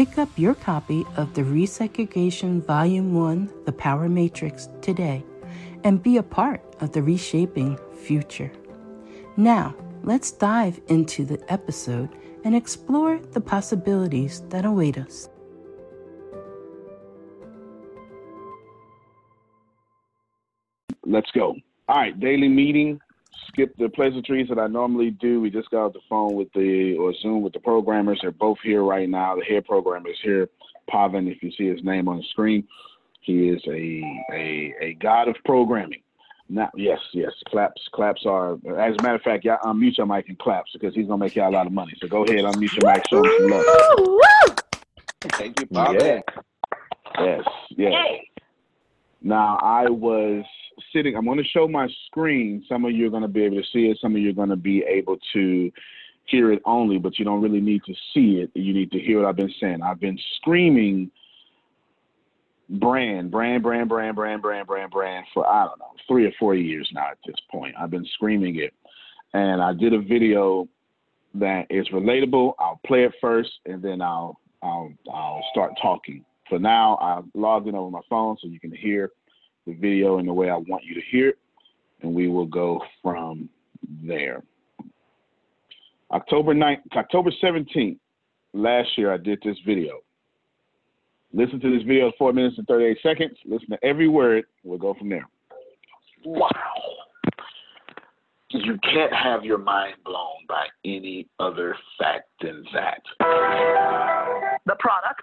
Pick up your copy of the Resegregation Volume 1 The Power Matrix today and be a part of the reshaping future. Now, let's dive into the episode and explore the possibilities that await us. Let's go. All right, daily meeting skip the pleasantries that I normally do. We just got off the phone with the or Zoom with the programmers. They're both here right now. The head programmer is here, Pavan. If you see his name on the screen, he is a a, a god of programming. Now, yes, yes, claps, claps are. As a matter of fact, y'all unmute your mic and claps because he's gonna make y'all a lot of money. So go ahead, unmute your mic, show him some love. Thank you, Pavan. Yeah. Yes, yes. Now I was sitting. I'm going to show my screen. Some of you are going to be able to see it. Some of you are going to be able to hear it only, but you don't really need to see it. You need to hear what I've been saying. I've been screaming brand, brand, brand, brand, brand, brand, brand, brand for I don't know three or four years now at this point. I've been screaming it, and I did a video that is relatable. I'll play it first, and then I'll I'll I'll start talking. For now, I've logged in over my phone so you can hear the video in the way I want you to hear it, and we will go from there. October 9th, October 17th, last year I did this video. Listen to this video, four minutes and 38 seconds. Listen to every word. We'll go from there. Wow. You can't have your mind blown by any other fact than that. The product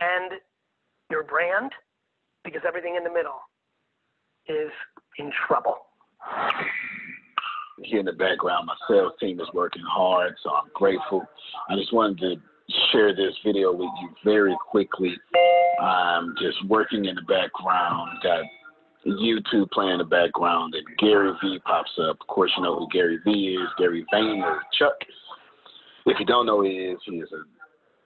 and your brand because everything in the middle is in trouble. Here in the background, my sales team is working hard, so I'm grateful. I just wanted to share this video with you very quickly. I'm just working in the background, got YouTube playing in the background, and Gary Vee pops up. Of course, you know who Gary Vee is, Gary Vaynerchuk. If you don't know who he is, he is an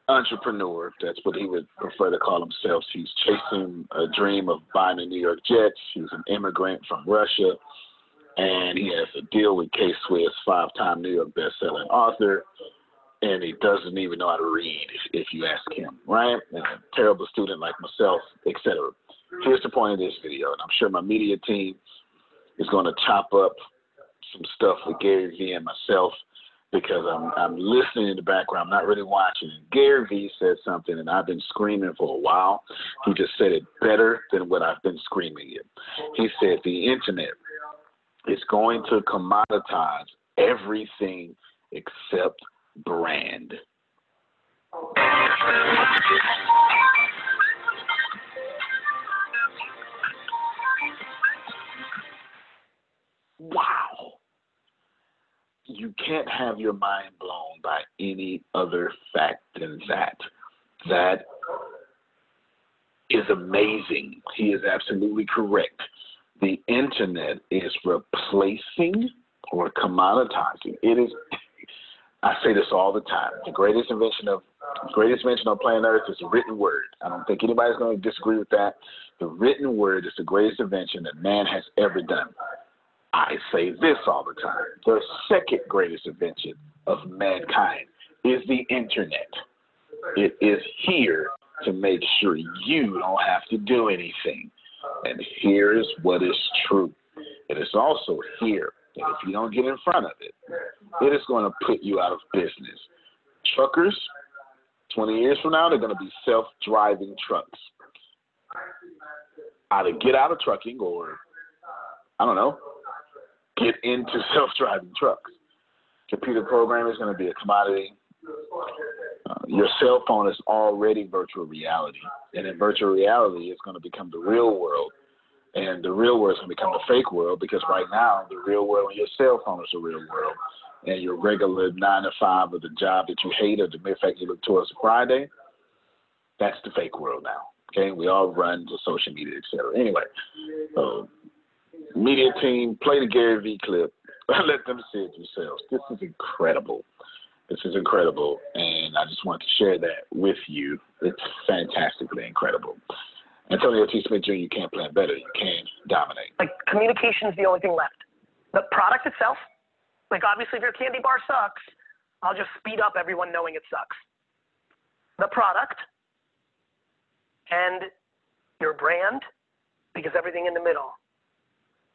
entrepreneur. That's what he would prefer to call himself. He's chasing a dream of buying the New York Jets. He's an immigrant from Russia, and he has a deal with K Swiss, five-time New York best-selling author, and he doesn't even know how to read, if, if you ask him, right? And a terrible student like myself, etc. Here's the point of this video, and I'm sure my media team is going to chop up some stuff with Gary Vee and myself because I'm I'm listening in the background, I'm not really watching. And Gary Vee said something, and I've been screaming for a while. He just said it better than what I've been screaming it. He said the internet is going to commoditize everything except brand. Wow. You can't have your mind blown by any other fact than that. That is amazing. He is absolutely correct. The internet is replacing or commoditizing. It is I say this all the time. The greatest invention of greatest invention on planet Earth is the written word. I don't think anybody's going to disagree with that. The written word is the greatest invention that man has ever done. I say this all the time. The second greatest invention of mankind is the internet. It is here to make sure you don't have to do anything. And here's what is true. It is also here if you don't get in front of it, it is going to put you out of business. Truckers, 20 years from now, they're going to be self driving trucks. Either get out of trucking or, I don't know, get into self driving trucks. Computer programming is going to be a commodity. Uh, your cell phone is already virtual reality. And in virtual reality, it's going to become the real world and the real world is going to become the fake world because right now the real world on your cell phone is the real world, and your regular nine to five or the job that you hate or the mere fact you look towards Friday, that's the fake world now. Okay, we all run to social media, etc. Anyway, media team, play the Gary Vee clip. Let them see it themselves. This is incredible. This is incredible, and I just want to share that with you. It's fantastically incredible. Antonio T. Smith Jr., you can't plan better. You can dominate. Like communication is the only thing left. The product itself, like obviously if your candy bar sucks, I'll just speed up everyone knowing it sucks. The product and your brand, because everything in the middle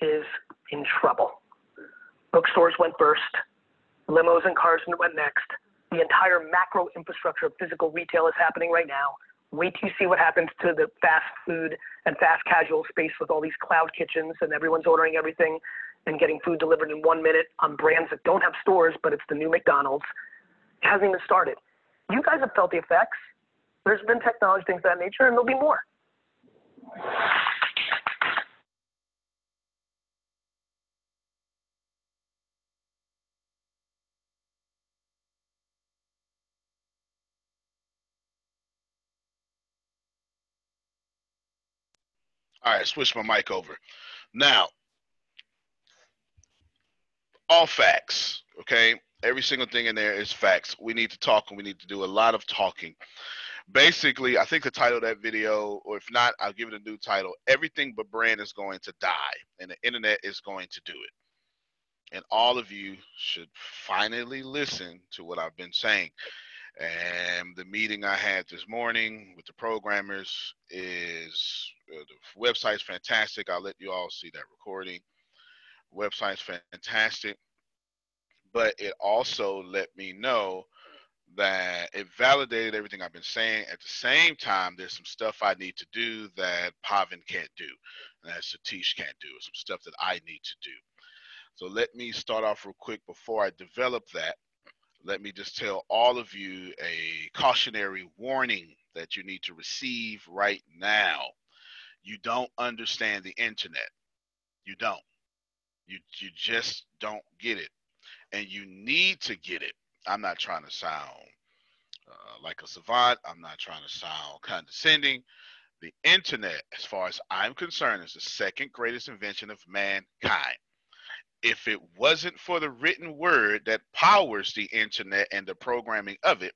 is in trouble. Bookstores went first, limos and cars went next. The entire macro infrastructure of physical retail is happening right now. Wait till you see what happens to the fast food and fast casual space with all these cloud kitchens and everyone's ordering everything and getting food delivered in one minute on brands that don't have stores, but it's the new McDonald's. It hasn't even started. You guys have felt the effects. There's been technology, things of that nature, and there'll be more. All right, switch my mic over. Now, all facts, okay? Every single thing in there is facts. We need to talk and we need to do a lot of talking. Basically, I think the title of that video, or if not, I'll give it a new title Everything But Brand is Going to Die, and the internet is going to do it. And all of you should finally listen to what I've been saying. And the meeting I had this morning with the programmers is uh, the website's fantastic. I'll let you all see that recording. Website's fantastic, but it also let me know that it validated everything I've been saying. At the same time, there's some stuff I need to do that Pavan can't do, and that Satish can't do. Some stuff that I need to do. So let me start off real quick before I develop that let me just tell all of you a cautionary warning that you need to receive right now. You don't understand the internet. You don't. You you just don't get it, and you need to get it. I'm not trying to sound uh, like a savant. I'm not trying to sound condescending. The internet, as far as I'm concerned, is the second greatest invention of mankind if it wasn't for the written word that powers the internet and the programming of it,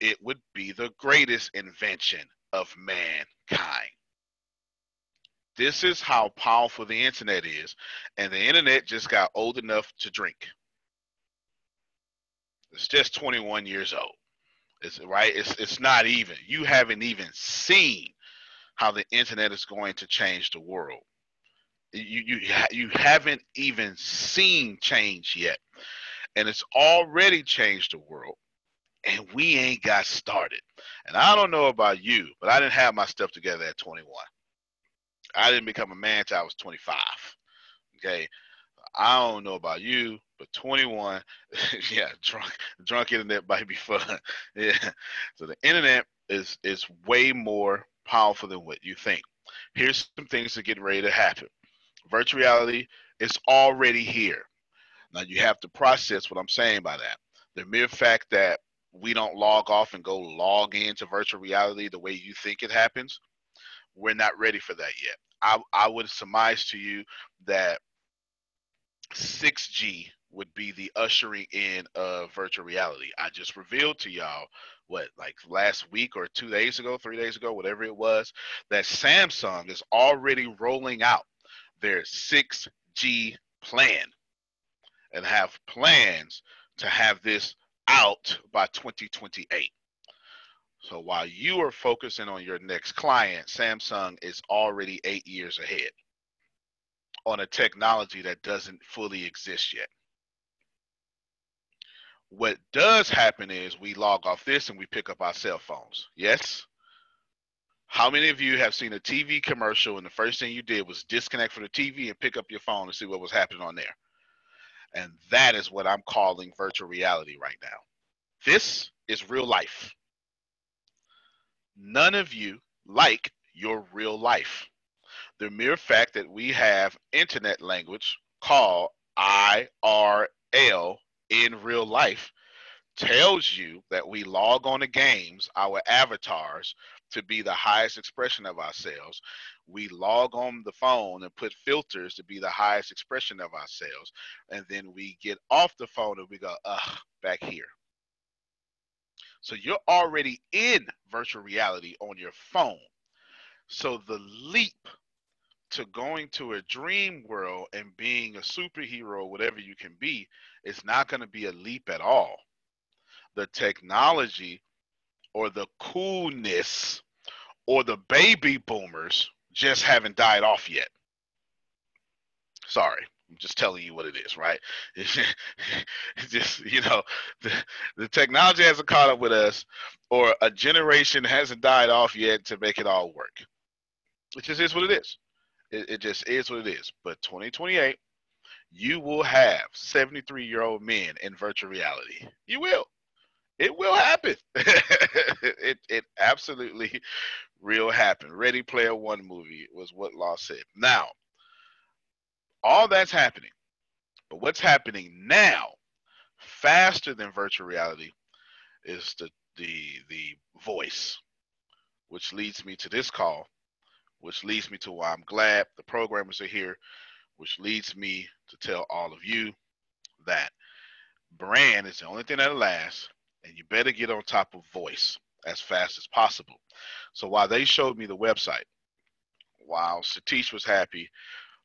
it would be the greatest invention of mankind. This is how powerful the internet is, and the internet just got old enough to drink. It's just 21 years old. It's right. It's it's not even. You haven't even seen how the internet is going to change the world you you you haven't even seen change yet and it's already changed the world and we ain't got started. And I don't know about you, but I didn't have my stuff together at 21. I didn't become a man until I was 25. Okay. I don't know about you, but 21, yeah, drunk, drunk internet might be fun. yeah. So the internet is is way more powerful than what you think. Here's some things that get ready to happen. Virtual reality is already here. Now you have to process what I'm saying by that. The mere fact that we don't log off and go log into virtual reality the way you think it happens, we're not ready for that yet. I, I would surmise to you that 6G would be the ushering in of virtual reality. I just revealed to y'all what like last week or two days ago, three days ago, whatever it was, that Samsung is already rolling out their 6G plan and have plans to have this out by 2028. So while you are focusing on your next client, Samsung is already eight years ahead on a technology that doesn't fully exist yet. What does happen is we log off this and we pick up our cell phones. Yes? How many of you have seen a TV commercial and the first thing you did was disconnect from the TV and pick up your phone and see what was happening on there? And that is what I'm calling virtual reality right now. This is real life. None of you like your real life. The mere fact that we have internet language called IRL in real life tells you that we log on to games, our avatars, to be the highest expression of ourselves. We log on the phone and put filters to be the highest expression of ourselves. And then we get off the phone and we go, ugh, back here. So you're already in virtual reality on your phone. So the leap to going to a dream world and being a superhero, whatever you can be, is not going to be a leap at all. The technology or the coolness or the baby boomers just haven't died off yet. Sorry. I'm just telling you what it is, right? It's just you know, the, the technology hasn't caught up with us, or a generation hasn't died off yet to make it all work. It just is what it is. It, it just is what it is. But 2028, you will have 73 year old men in virtual reality. You will. It will happen. it it absolutely will happen. Ready Player One movie was what Law said. Now, all that's happening. But what's happening now, faster than virtual reality, is the the the voice, which leads me to this call, which leads me to why I'm glad the programmers are here, which leads me to tell all of you that brand is the only thing that'll last, and you better get on top of voice as fast as possible. So while they showed me the website, while Satish was happy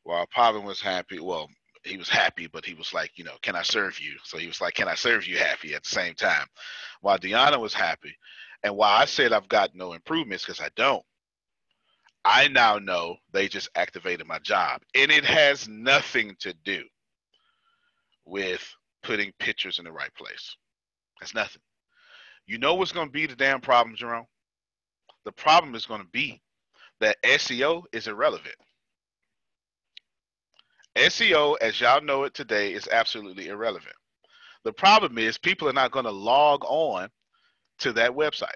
while Pavan was happy. Well, he was happy, but he was like, you know, can I serve you? So he was like, can I serve you happy at the same time? While Deanna was happy. And while I said I've got no improvements because I don't, I now know they just activated my job. And it has nothing to do with putting pictures in the right place. That's nothing. You know what's going to be the damn problem, Jerome? The problem is going to be that SEO is irrelevant. SEO, as y'all know it today, is absolutely irrelevant. The problem is people are not going to log on to that website.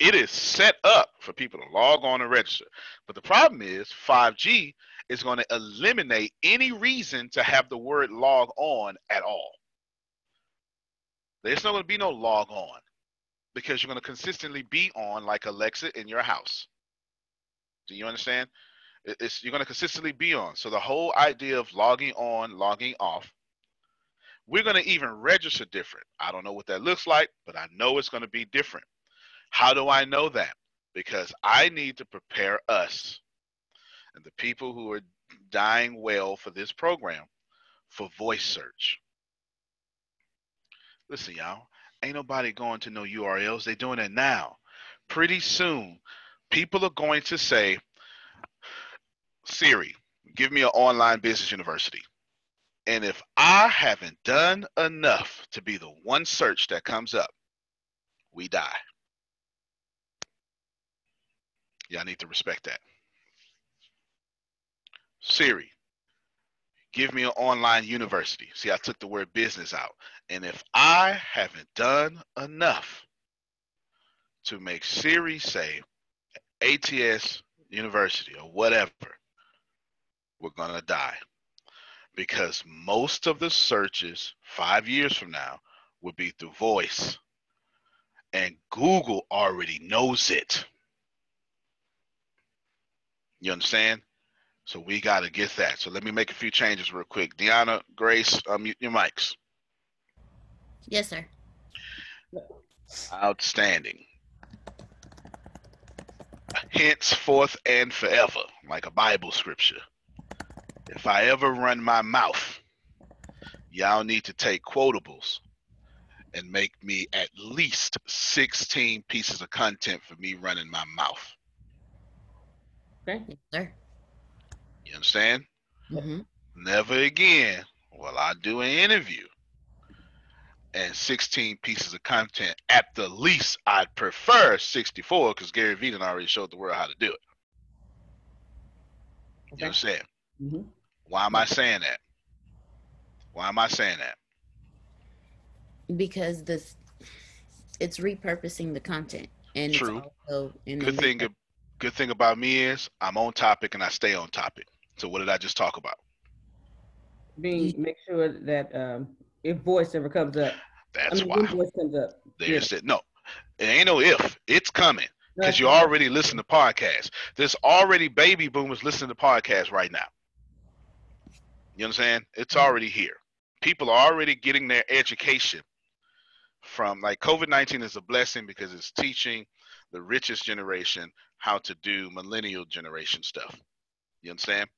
It is set up for people to log on and register. But the problem is 5G is going to eliminate any reason to have the word log on at all. There's not going to be no log on because you're going to consistently be on like Alexa in your house. Do you understand? It's you're going to consistently be on. So the whole idea of logging on, logging off, we're going to even register different. I don't know what that looks like, but I know it's going to be different. How do I know that? Because I need to prepare us and the people who are dying well for this program for voice search. Listen, y'all, ain't nobody going to no URLs. They're doing it now. Pretty soon, people are going to say, Siri, give me an online business university. And if I haven't done enough to be the one search that comes up, we die. Y'all need to respect that. Siri, give me an online university. See, I took the word business out. And if I haven't done enough to make Siri say ATS University or whatever, we're going to die. Because most of the searches five years from now will be through voice. And Google already knows it. You understand? So we got to get that. So let me make a few changes real quick. Deanna, Grace, unmute your mics. Yes, sir. Outstanding. Henceforth and forever, like a Bible scripture. If I ever run my mouth, y'all need to take quotables and make me at least 16 pieces of content for me running my mouth. Okay. Yes, sir. You understand? Mm-hmm. Never again will I do an interview and 16 pieces of content. At the least, I'd prefer 64 because Gary Vee and I already showed the world how to do it. Okay. You understand? Mm-hmm. Why am I saying that? Why am I saying that? Because this, it's repurposing the content, and True. it's also in the Good thing, good thing about me is I'm on topic and I stay on topic. So what did I just talk about? Being make sure that um, if voice ever comes up, That's I mean, why. voice comes up. There's it. No, it ain't no if. It's coming because you already listen to podcasts. There's already baby boomers listening to podcasts right now. You understand? It's already here. People are already getting their education from like COVID 19 is a blessing because it's teaching the richest generation how to do millennial generation stuff. You understand?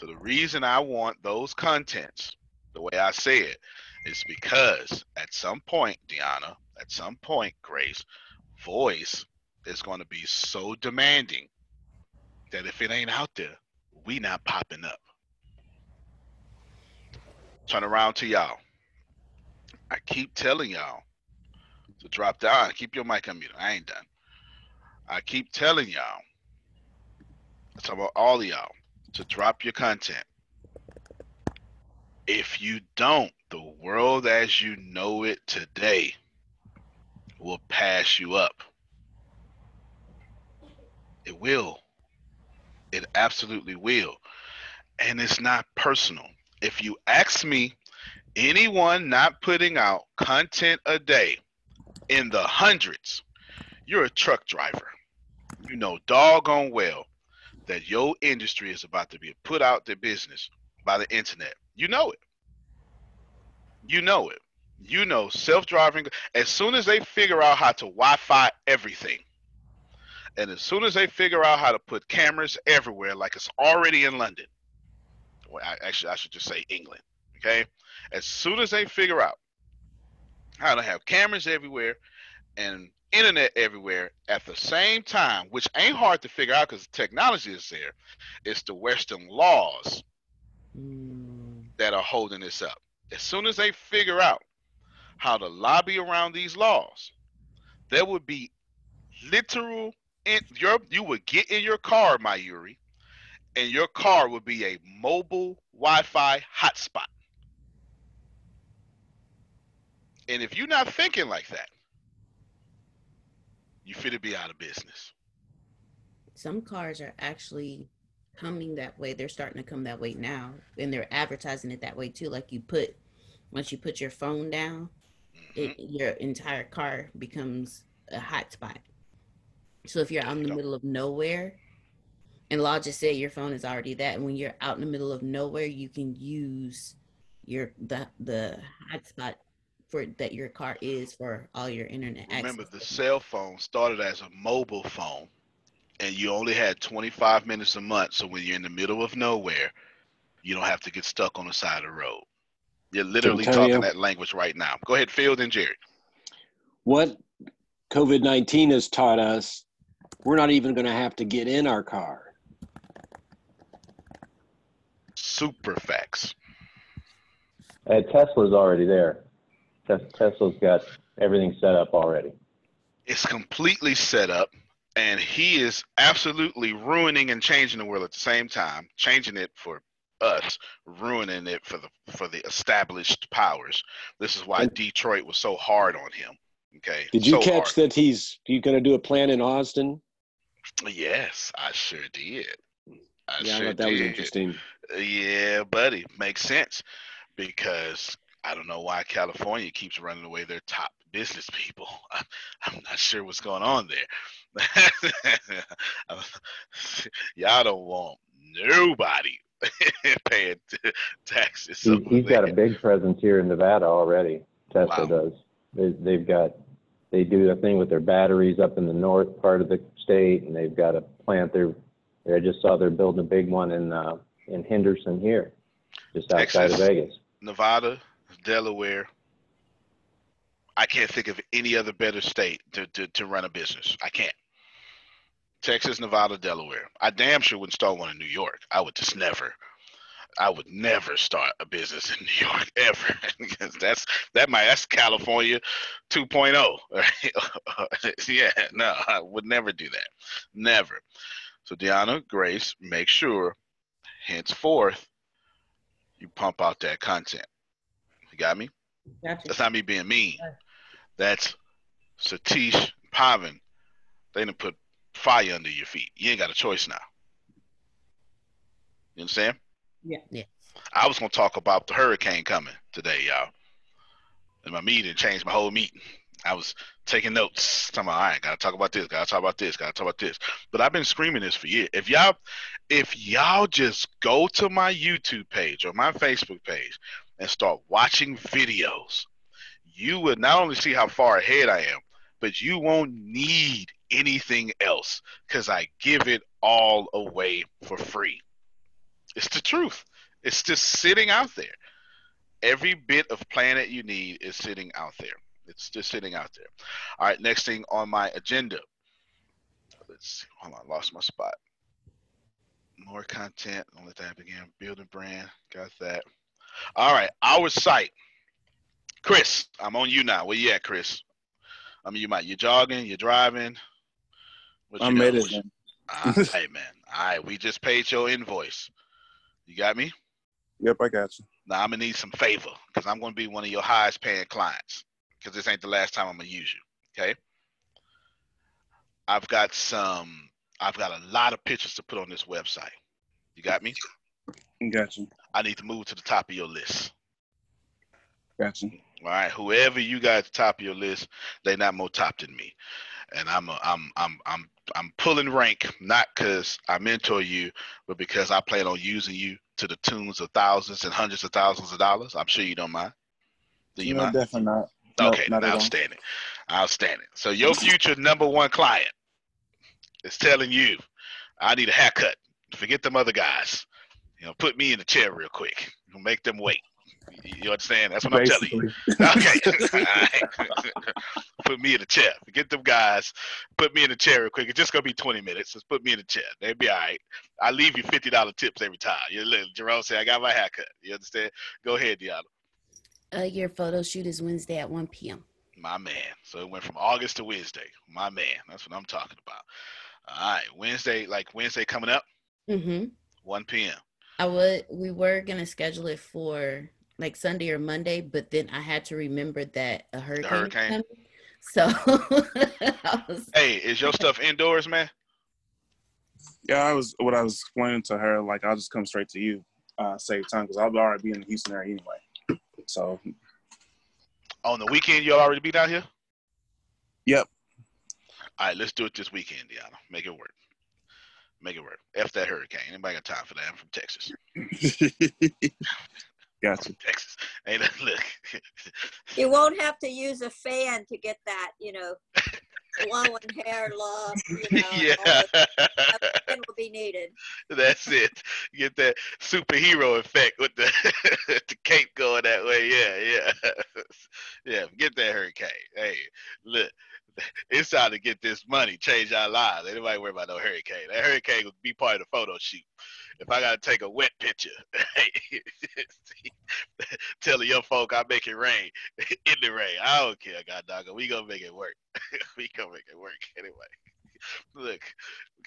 So the reason I want those contents, the way I say it, is because at some point, Deanna, at some point, Grace, voice is going to be so demanding that if it ain't out there, we not popping up. Turn around to y'all. I keep telling y'all to drop down. Keep your mic on unmuted. I ain't done. I keep telling y'all, I'm about all of y'all, to drop your content. If you don't, the world as you know it today will pass you up. It will. It absolutely will. And it's not personal. If you ask me, anyone not putting out content a day in the hundreds, you're a truck driver. You know doggone well that your industry is about to be put out the business by the internet. You know it. You know it. You know self-driving. As soon as they figure out how to Wi-Fi everything, and as soon as they figure out how to put cameras everywhere, like it's already in London, well, I, actually, I should just say England. Okay, as soon as they figure out how to have cameras everywhere and internet everywhere at the same time, which ain't hard to figure out because technology is there, it's the Western laws Mm, that are holding this up. As soon as they figure out how to lobby around these laws, there would be literal in your you would get in your car, my Yuri, and your car would be a mobile Wi-Fi hotspot. And if you're not thinking like that, you fit to be out of business. some cars are actually coming that way. They're starting to come that way now, and they're advertising it that way too. Like you put, once you put your phone down, mm-hmm. it, your entire car becomes a hotspot. So if you're out in the middle of nowhere, and law just said your phone is already that, and when you're out in the middle of nowhere, you can use your the the hotspot for that your car is for all your internet Remember, the cell phone started as a mobile phone, and you only had 25 minutes a month. So when you're in the middle of nowhere, you don't have to get stuck on the side of the road. You're literally Antonio. talking that language right now. Go ahead, Field and Jerry. What COVID 19 has taught us, we're not even going to have to get in our car. Super facts. Uh, Tesla's already there. Tes- Tesla's got everything set up already. It's completely set up, and he is absolutely ruining and changing the world at the same time, changing it for us, ruining it for the for the established powers. This is why Detroit was so hard on him. Okay. Did you So catch hard. that he's he's going to do a plan in Austin? Yes, I sure did. I yeah, I sure thought that was interesting. Yeah, buddy, makes sense because I don't know why California keeps running away their top business people. I'm, I'm not sure what's going on there. Y'all don't want nobody paying t- taxes. He, he's got a big presence here in Nevada already. Tesla Wow. does. They, they've got they do a thing with their batteries up in the north part of the state, and they've got a plant there. I just saw they're building a big one in uh, in Henderson here, just outside Texas. of Vegas. Nevada, Delaware. I can't think of any other better state to, to, to run a business. I can't. Texas, Nevada, Delaware. I damn sure wouldn't start one in New York. I would just never. I would never start a business in New York ever because that's that might that's California 2.0. Right? yeah, no, I would never do that. Never. So Deanna, Grace, make sure henceforth you pump out that content. You got me? Gotcha. That's not me being mean. That's Satish Pavan. They didn't put fire under your feet. You ain't got a choice now. You understand? Yeah. Yeah. I was gonna talk about the hurricane coming today, y'all. And my meeting changed my whole meeting. I was taking notes. Talking about, all right, gotta talk about this, gotta talk about this, gotta talk about this. But I've been screaming this for years. If y'all if y'all just go to my YouTube page or my Facebook page and start watching videos, you would not only see how far ahead I am, but you won't need anything else because I give it all away for free. It's the truth. It's just sitting out there. Every bit of planet you need is sitting out there. It's just sitting out there. All right, next thing on my agenda. Let's see. Hold on, I lost my spot. More content. Don't let that begin. Building brand. Got that. All right, our site. Chris, I'm on you now. Where you at, Chris? I mean, you might. You jogging? You driving? What I you made doing? it. Ah, hey man. All right, we just paid your invoice. You got me? Yep, I got you. Now I'm gonna need some favor because I'm gonna be one of your highest paying clients because this ain't the last time I'm gonna use you. Okay. I've got some. I've got a lot of pictures to put on this website. You got me? Got you. I need to move to the top of your list. Got you. All right, whoever you got at the top of your list, they not more top than me, and I'm a, I'm I'm I'm I'm pulling rank not because I mentor you, but because I plan on using you to the tunes of thousands and hundreds of thousands of dollars. I'm sure you don't mind. Do you no, mind? definitely not. No, Okay, not at all. outstanding, outstanding. So your future number one client is telling you, I need a haircut. Forget them other guys. You know, put me in the chair real quick. Make them wait. You understand? That's what I'm telling you. Okay. All right. put me in the chair. Get them guys. Put me in the chair real quick. It's just gonna be 20 minutes. Just put me in the chair. They'll be all right. I leave you $50 tips every time. You look, Jerome say I got my haircut. You understand? Go ahead, Deanna. Uh, your photo shoot is Wednesday at 1 p.m. My man. So it went from August to Wednesday. My man. That's what I'm talking about. All right. Wednesday, like Wednesday coming up, Mm-hmm. 1 p.m. I would. We were gonna schedule it for like Sunday or Monday, but then I had to remember that a hurricane. is hurricane? So was, Hey, is your stuff indoors, man? Yeah, I was what I was explaining to her. Like, I'll just come straight to you, uh, save time because I'll already be in the Houston area anyway. So, On the weekend, you'll already be down here? yep. All right, let's do it this weekend, Deanna. Make it work. Make it work. F that hurricane. Anybody got time for that? I'm from Texas. Gotcha. Texas. Ain't that look. You won't have to use a fan to get that, you know, blowing hair loss, you know. yeah. the- Nothing will be needed. That's it. Get that superhero effect with the the cape going that way. Yeah, yeah. yeah, get that hurricane. Hey, look. it's time to get this money, change our lives. Anybody worry about no hurricane? That hurricane will be part of the photo shoot. If I gotta take a wet picture, telling your folk I make it rain in the rain. I don't care, God dog. We gonna make it work. we gonna make it work anyway. Look,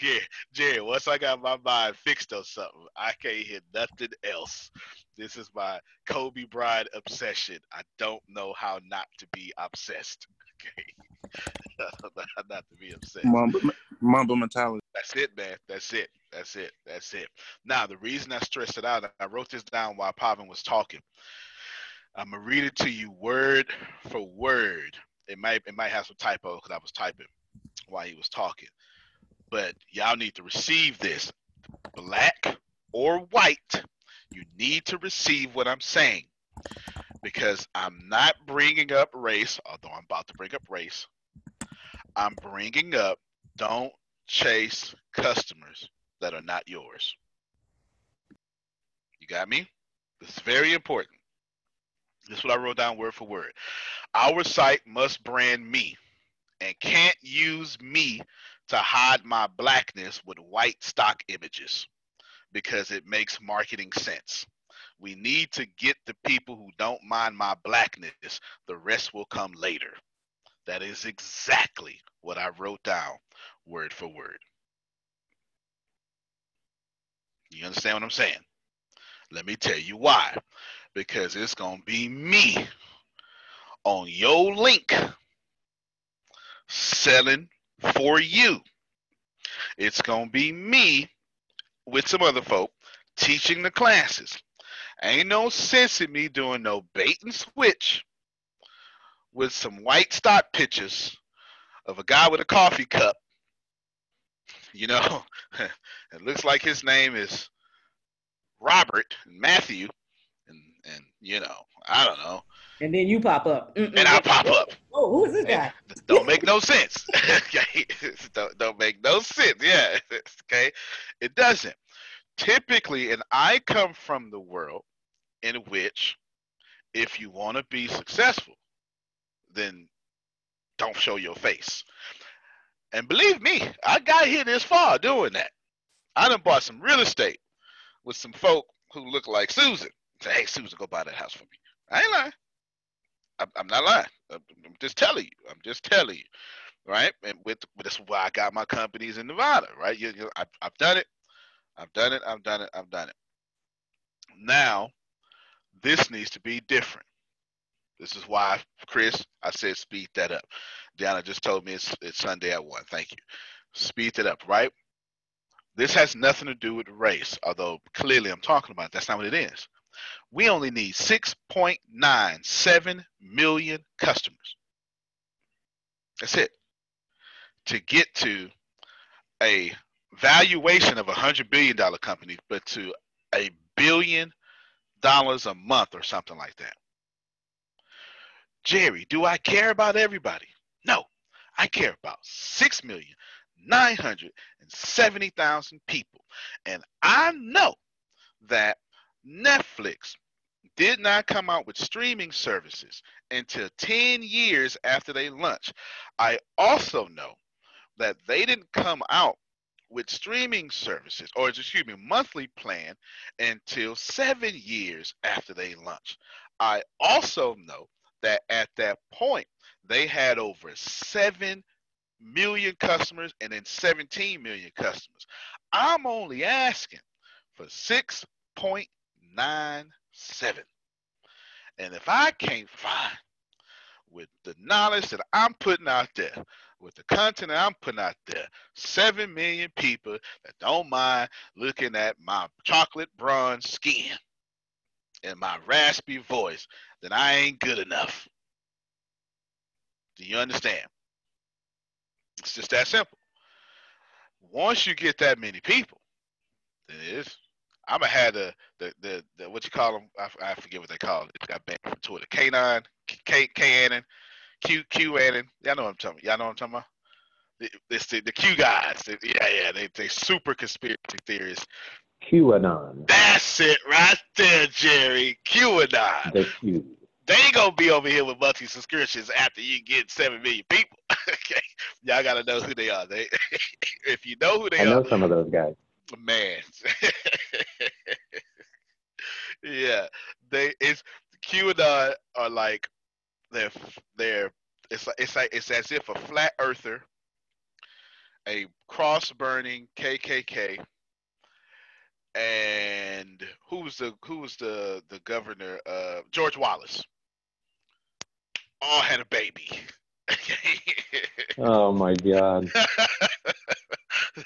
yeah, Jerry. Once I got my mind fixed on something, I can't hear nothing else. This is my Kobe Bryant obsession. I don't know how not to be obsessed. Okay, not to be upset. Mamba, Mamba mentality. That's it, man. That's it. That's it. That's it. Now, the reason I stressed it out, I wrote this down while Pavan was talking. I'm gonna read it to you word for word. It might it might have some typo because I was typing while he was talking. But y'all need to receive this, black or white. You need to receive what I'm saying because I'm not bringing up race, although I'm about to bring up race. I'm bringing up don't chase customers that are not yours. You got me? This is very important. This is what I wrote down word for word. Our site must brand me and can't use me to hide my blackness with white stock images because it makes marketing sense. We need to get the people who don't mind my blackness. The rest will come later. That is exactly what I wrote down word for word. You understand what I'm saying? Let me tell you why. Because it's going to be me on your link selling for you. It's going to be me with some other folk teaching the classes. Ain't no sense in me doing no bait and switch with some white stock pictures of a guy with a coffee cup. You know, it looks like his name is Robert and Matthew, and and you know, I don't know. And then you pop up. Mm-mm. And I pop up. Oh, who is this guy? don't make no sense. okay, don't don't make no sense. Yeah, okay, it doesn't. Typically, and I come from the world in which, if you want to be successful, then don't show your face. And believe me, I got here this far doing that. I done bought some real estate with some folk who look like Susan. Say, hey, Susan, go buy that house for me. I ain't lying. I'm, not lying. I'm, just telling you. I'm just telling you, right? And with this is why I got my companies in Nevada, right? You, you, I've, I've done it. I've done it. I've done it. I've done it. Now, this needs to be different. This is why, Chris, I said speed that up. Deanna just told me it's, it's Sunday at 1. Thank you. Speed that up, right? This has nothing to do with race, although clearly I'm talking about it. That's not what it is. We only need 6.97 million customers. That's it. To get to a valuation of a $100 billion company, but to a billion dollars a month or something like that. Jerry, do I care about everybody? No, I care about 6,970,000 people. And I know that Netflix did not come out with streaming services until 10 years after they launched. I also know that they didn't come out with streaming services, or excuse me, monthly plan until seven years after they launched. I also know that at that point, they had over 7 million customers and then 17 million customers. I'm only asking for 6.97. And if I can't find with the knowledge that I'm putting out there, with the content that I'm putting out there, 7 million people that don't mind looking at my chocolate bronze skin and my raspy voice, that I ain't good enough. Do you understand? It's just that simple. Once you get that many people, it is. I'm gonna have the, the the, the what you call them. I, I forget what they call it. It got banned from Twitter. K9, K K Annan, Q QAnon. Y'all know what I'm talking. Y'all know what I'm talking about. It's the, the Q guys. yeah, yeah. They they super conspiracy theorists. QAnon. That's it right there, Jerry. QAnon. The Q. They ain't gonna be over here with monthly subscriptions after you get seven million people. okay, y'all gotta know who they are. They, if you know who they are. I know are, some of those guys. man. yeah, they it's QAnon are like they're they're it's like it's like it's as if a flat earther, a cross burning KKK, and who was the who was the the governor uh George Wallace all had a baby. Oh my God.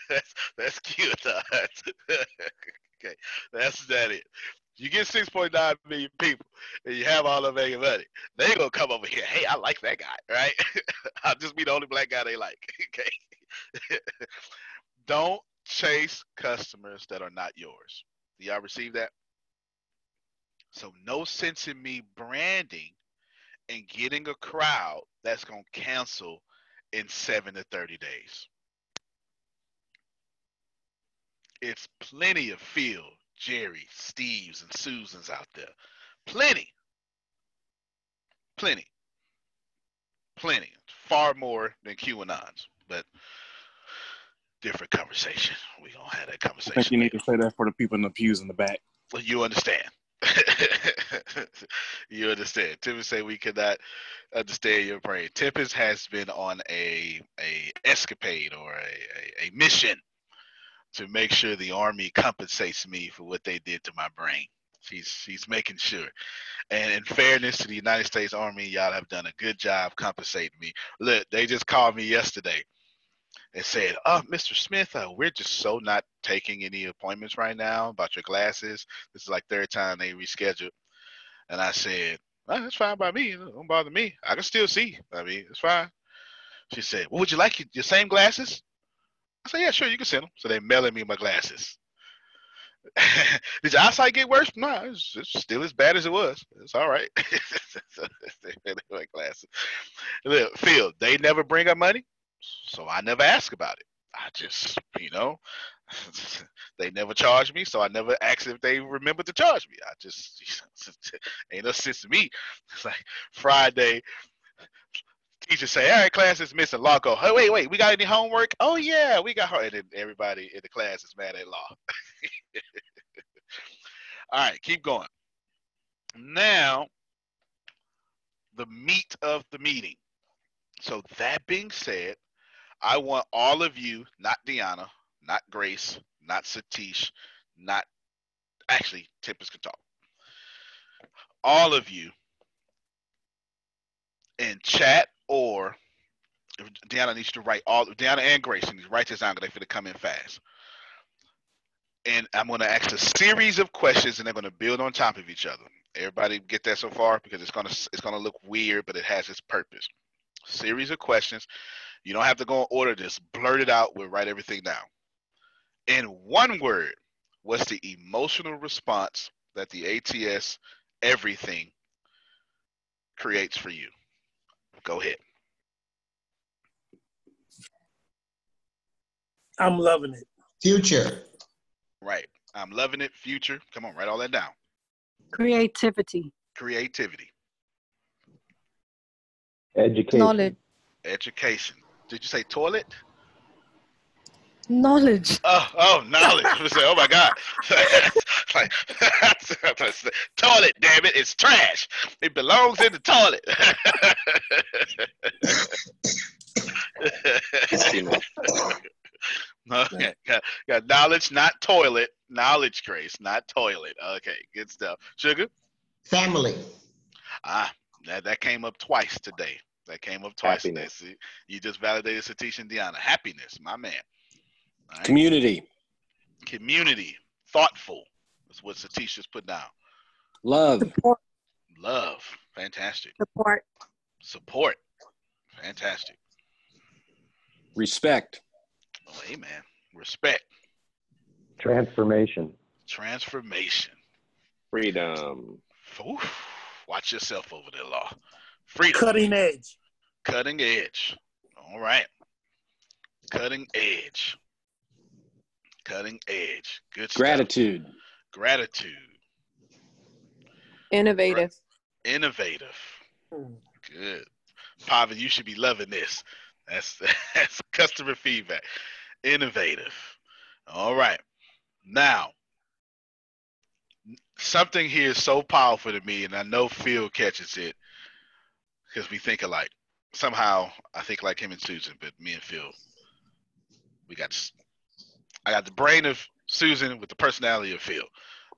that's that's cute. okay, that's that it. You get 6.9 million people and you have all of making money. They gonna come over here. Hey, I like that guy, right? I'll just be the only black guy they like. Okay. Don't chase customers that are not yours. Do y'all receive that? So no sense in me branding and getting a crowd that's gonna cancel in seven to 30 days. It's plenty of Phil, Jerry, Steves, and Susans out there. Plenty. Plenty. Plenty. Far more than QAnons, but different conversation. We gonna have that conversation. I think you need to say that for the people in the pews in the back. Well, you understand. you understand. Tippins say we cannot understand your brain. Tippins has been on a a escapade or a, a, a mission to make sure the army compensates me for what they did to my brain. She's she's making sure. And in fairness to the United States Army, y'all have done a good job compensating me. Look, they just called me yesterday and said, "Oh, Mr. Smith, uh, we're just so not taking any appointments right now about your glasses. This is like third time they rescheduled." And I said, "Oh, "That's fine by me. Don't bother me. I can still see. I mean, it's fine." She said, "Well, would you like your, same glasses?" I said, "Yeah, sure. You can send them." So they mailing me my glasses. Did your eyesight get worse? No, it's, it's still as bad as it was. It's all right. my glasses. Look, Phil, they never bring up money so I never ask about it. I just, you know, they never charge me, so I never ask if they remember to charge me. I just ain't no sense to me. It's like Friday, teacher say, "All right, class is missing law." Go, hey, wait, wait, we got any homework? Oh yeah, we got. Homework. And everybody in the class is mad at law. All right, keep going. Now, the meat of the meeting. So that being said, I want all of you, not Deanna, not Grace, not Satish, not actually Tempest can talk. All of you in chat or if Deanna needs to write all Deanna and Grace need to write this down because they finna come in fast. And I'm gonna ask a series of questions and they're gonna build on top of each other. Everybody get that so far because it's gonna it's gonna look weird, but it has its purpose. Series of questions. You don't have to go and order this. Blurt it out. We'll write everything down. In one word, what's the emotional response that the ATS everything creates for you? Go ahead. I'm loving it. Future. Right. I'm loving it. Future. Come on, write all that down. Creativity. Creativity. Education. Knowledge. Education. Did you say toilet? Knowledge. Oh, oh, knowledge. I was saying, oh my God. like, toilet, damn it. It's trash. It belongs in the toilet. okay. Got, got knowledge, not toilet. Knowledge, Grace, not toilet. Okay, good stuff. Sugar? Family. Ah, that, that came up twice today. That came up twice Happiness. today. See, you just validated Satish and Deanna. Happiness, my man. All right. Community. Community. Thoughtful. That's what Satish just put down. Love. Support. Love. Fantastic. Support. Support. Fantastic. Respect. Oh, amen. Respect. Transformation. Transformation. Freedom. Oof. Watch yourself over there, Law. Freedom. Cutting edge. Cutting edge. All right. Cutting edge. Cutting edge. Good stuff. Gratitude. Gratitude. Innovative. Innovative. Good. Pavan, you should be loving this. That's that's customer feedback. Innovative. All right. Now, something here is so powerful to me, and I know Phil catches it because we think alike. Somehow, I think like him and Susan, but me and Phil, we got. I got the brain of Susan with the personality of Phil.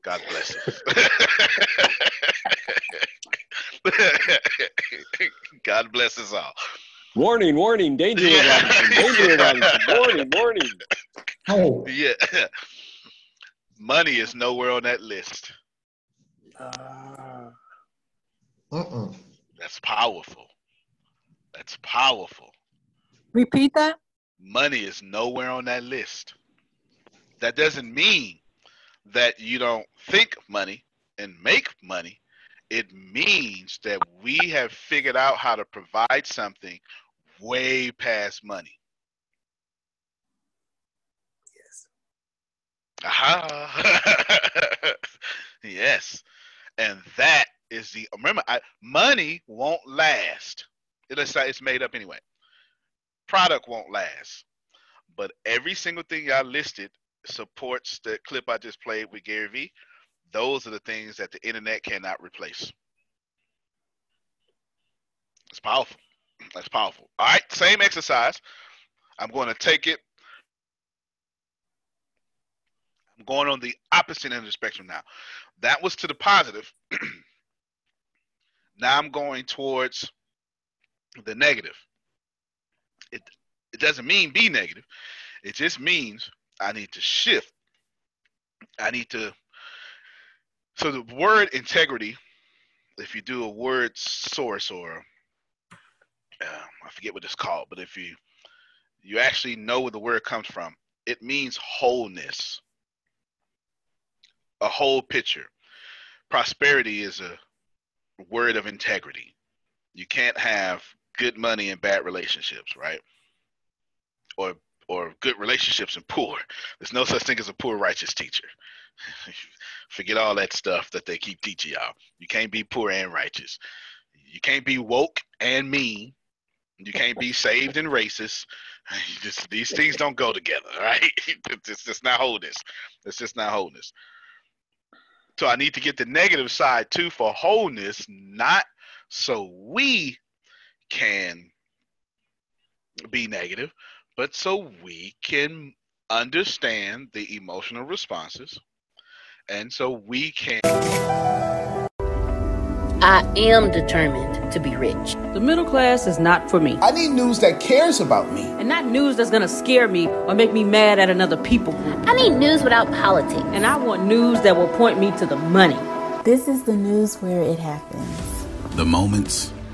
God bless him. God bless us all. Warning, warning, danger, Yeah. Robinson, danger, Robinson. Warning, warning. Oh, Yeah. Money is nowhere on that list. mm-mm. That's powerful. That's powerful. Repeat that. Money is nowhere on that list. That doesn't mean that you don't think money and make money. It means that we have figured out how to provide something way past money. Yes. Aha. yes. And that is the remember I, money won't last. It's it's made up anyway. Product won't last. But every single thing y'all listed supports the clip I just played with Gary Vee. Those are the things that the internet cannot replace. It's powerful. That's powerful. All right, same exercise. I'm going to take it. I'm going on the opposite end of the spectrum now. That was to the positive. now I'm going towards the negative. It it doesn't mean be negative. It just means I need to shift. I need to. So the word integrity, if you do a word source or uh, I forget what it's called, but if you you actually know where the word comes from, it means wholeness, a whole picture. Prosperity is a word of integrity. You can't have good money and bad relationships, right? Or or good relationships and poor. There's no such thing as a poor righteous teacher. Forget all that stuff that they keep teaching y'all. You can't be poor and righteous. You can't be woke and mean. You can't be saved and racist. Just, these things don't go together, right? It's just not wholeness. It's just not wholeness. So I need to get the negative side too for wholeness, not so we can be negative, but so we can understand the emotional responses and so we can I am determined to be rich. The middle class is not for me. I need news that cares about me. And not news that's gonna scare me or make me mad at another people group. I need news without politics. And I want news that will point me to the money. This is the news where it happens. The moments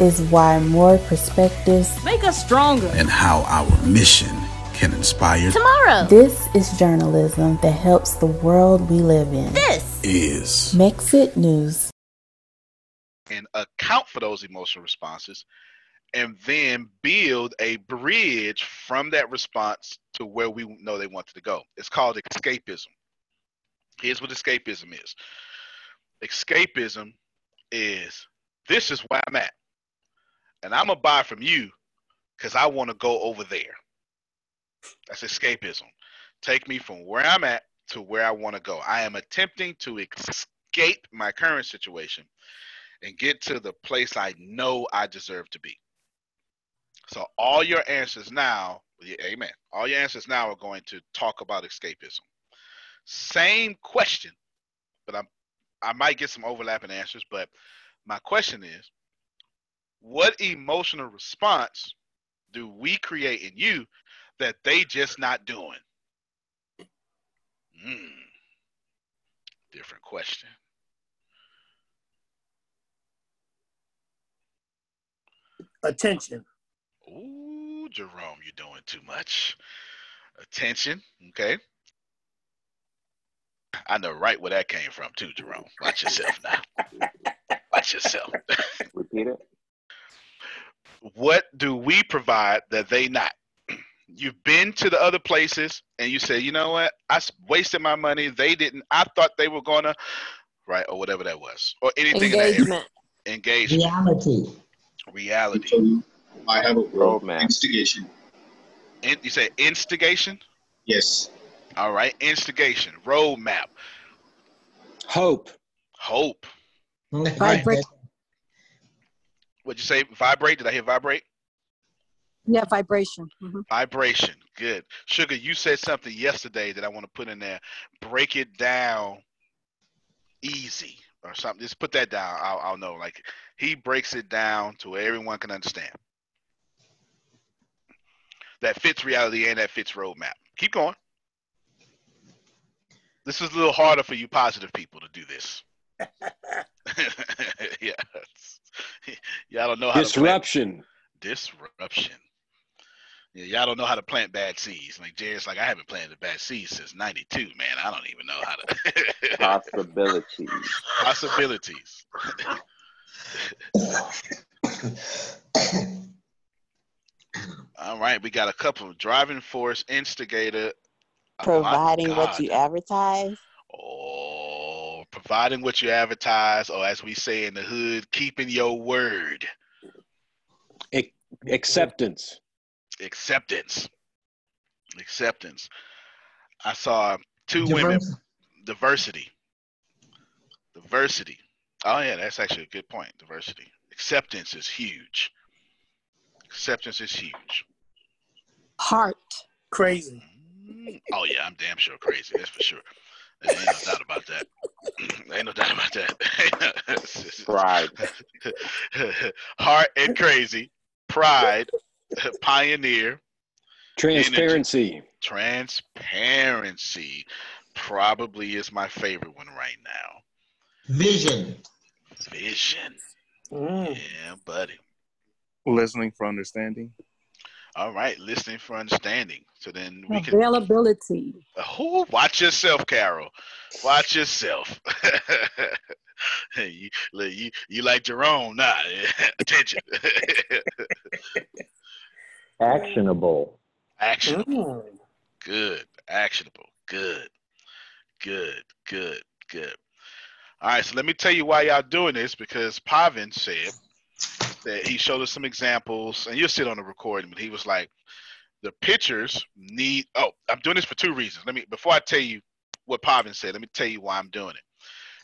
is why more perspectives. Make us stronger. and how our mission can inspire Tomorrow. This is journalism that helps the world we live in. This is Mexit News. and account for those emotional responses and then build a bridge from that response to where we know they wanted to go. It's called escapism. Here's what escapism is escapism is this is where I'm at, and I'm to buy from you because I want to go over there. That's escapism. Take me from where I'm at to where I want to go. I am attempting to escape my current situation and get to the place I know I deserve to be. So all your answers now, amen. All your answers now are going to talk about escapism. Same question, but I'm I might get some overlapping answers, but my question is what emotional response do we create in you that they just not doing? Hmm. Different question. Attention. Ooh, Jerome, you're doing too much. Attention, okay. I know right where that came from too, Jerome. Watch yourself now. Watch yourself. Repeat it. What do we provide that they not? You've been to the other places and you say, you know what? I wasted my money. They didn't. I thought they were gonna, right, or whatever that was, or anything in that area. Engagement. Engagement. Reality. Reality. I have a. Roadmap. Instigation. In, you say instigation. Yes. All right, instigation. Roadmap. Hope. Hope. Vibrate. What'd you say? Vibrate? Did I hear vibrate? Yeah, vibration. Mhm. Vibration. Good. Sugar, you said something yesterday that I want to put in there. Break it down easy or something. Just put that down. I'll, I'll know. Like he breaks it down to where everyone can understand. That fits reality and that fits roadmap. Keep going. This is a little harder for you positive people to do this. yeah. Y'all don't know how to Disruption. plant disruption. Yeah, y'all don't know how to plant bad seeds. Like Jared's like, I haven't planted bad seeds since '92, man. I don't even know how to. Possibilities. Possibilities. All right, we got a couple of driving force, instigator. Oh, Providing what you advertise. Oh, providing what you advertise, or as we say in the hood, keeping your word. Ac- acceptance. Acceptance. Acceptance. I saw two women. Diversity. Diversity. Oh yeah, that's actually a good point. Diversity. Acceptance is huge. Acceptance is huge. Heart. Crazy. Mm-hmm. Oh yeah, I'm damn sure crazy. That's for sure. There ain't no doubt about that. ain't no doubt about that. Pride. Heart and crazy. Pride. Pioneer. Transparency. Energy. Transparency probably is my favorite one right now. Vision. Vision. Mm. Yeah, buddy. Listening for understanding. All right, listening for understanding. So then we can. Availability. Oh, watch yourself, Carol. Watch yourself. you, you, you like Jerome? Nah, attention. Actionable. Actionable. Mm. Good. Actionable. Good. Good. Good. Good. All right, so let me tell you why y'all doing this because Pavan said that he showed us some examples, and you'll see it on the recording, but he was like, the pictures need oh, I'm doing this for two reasons. Let me before I tell you what Pavan said, let me tell you why I'm doing it.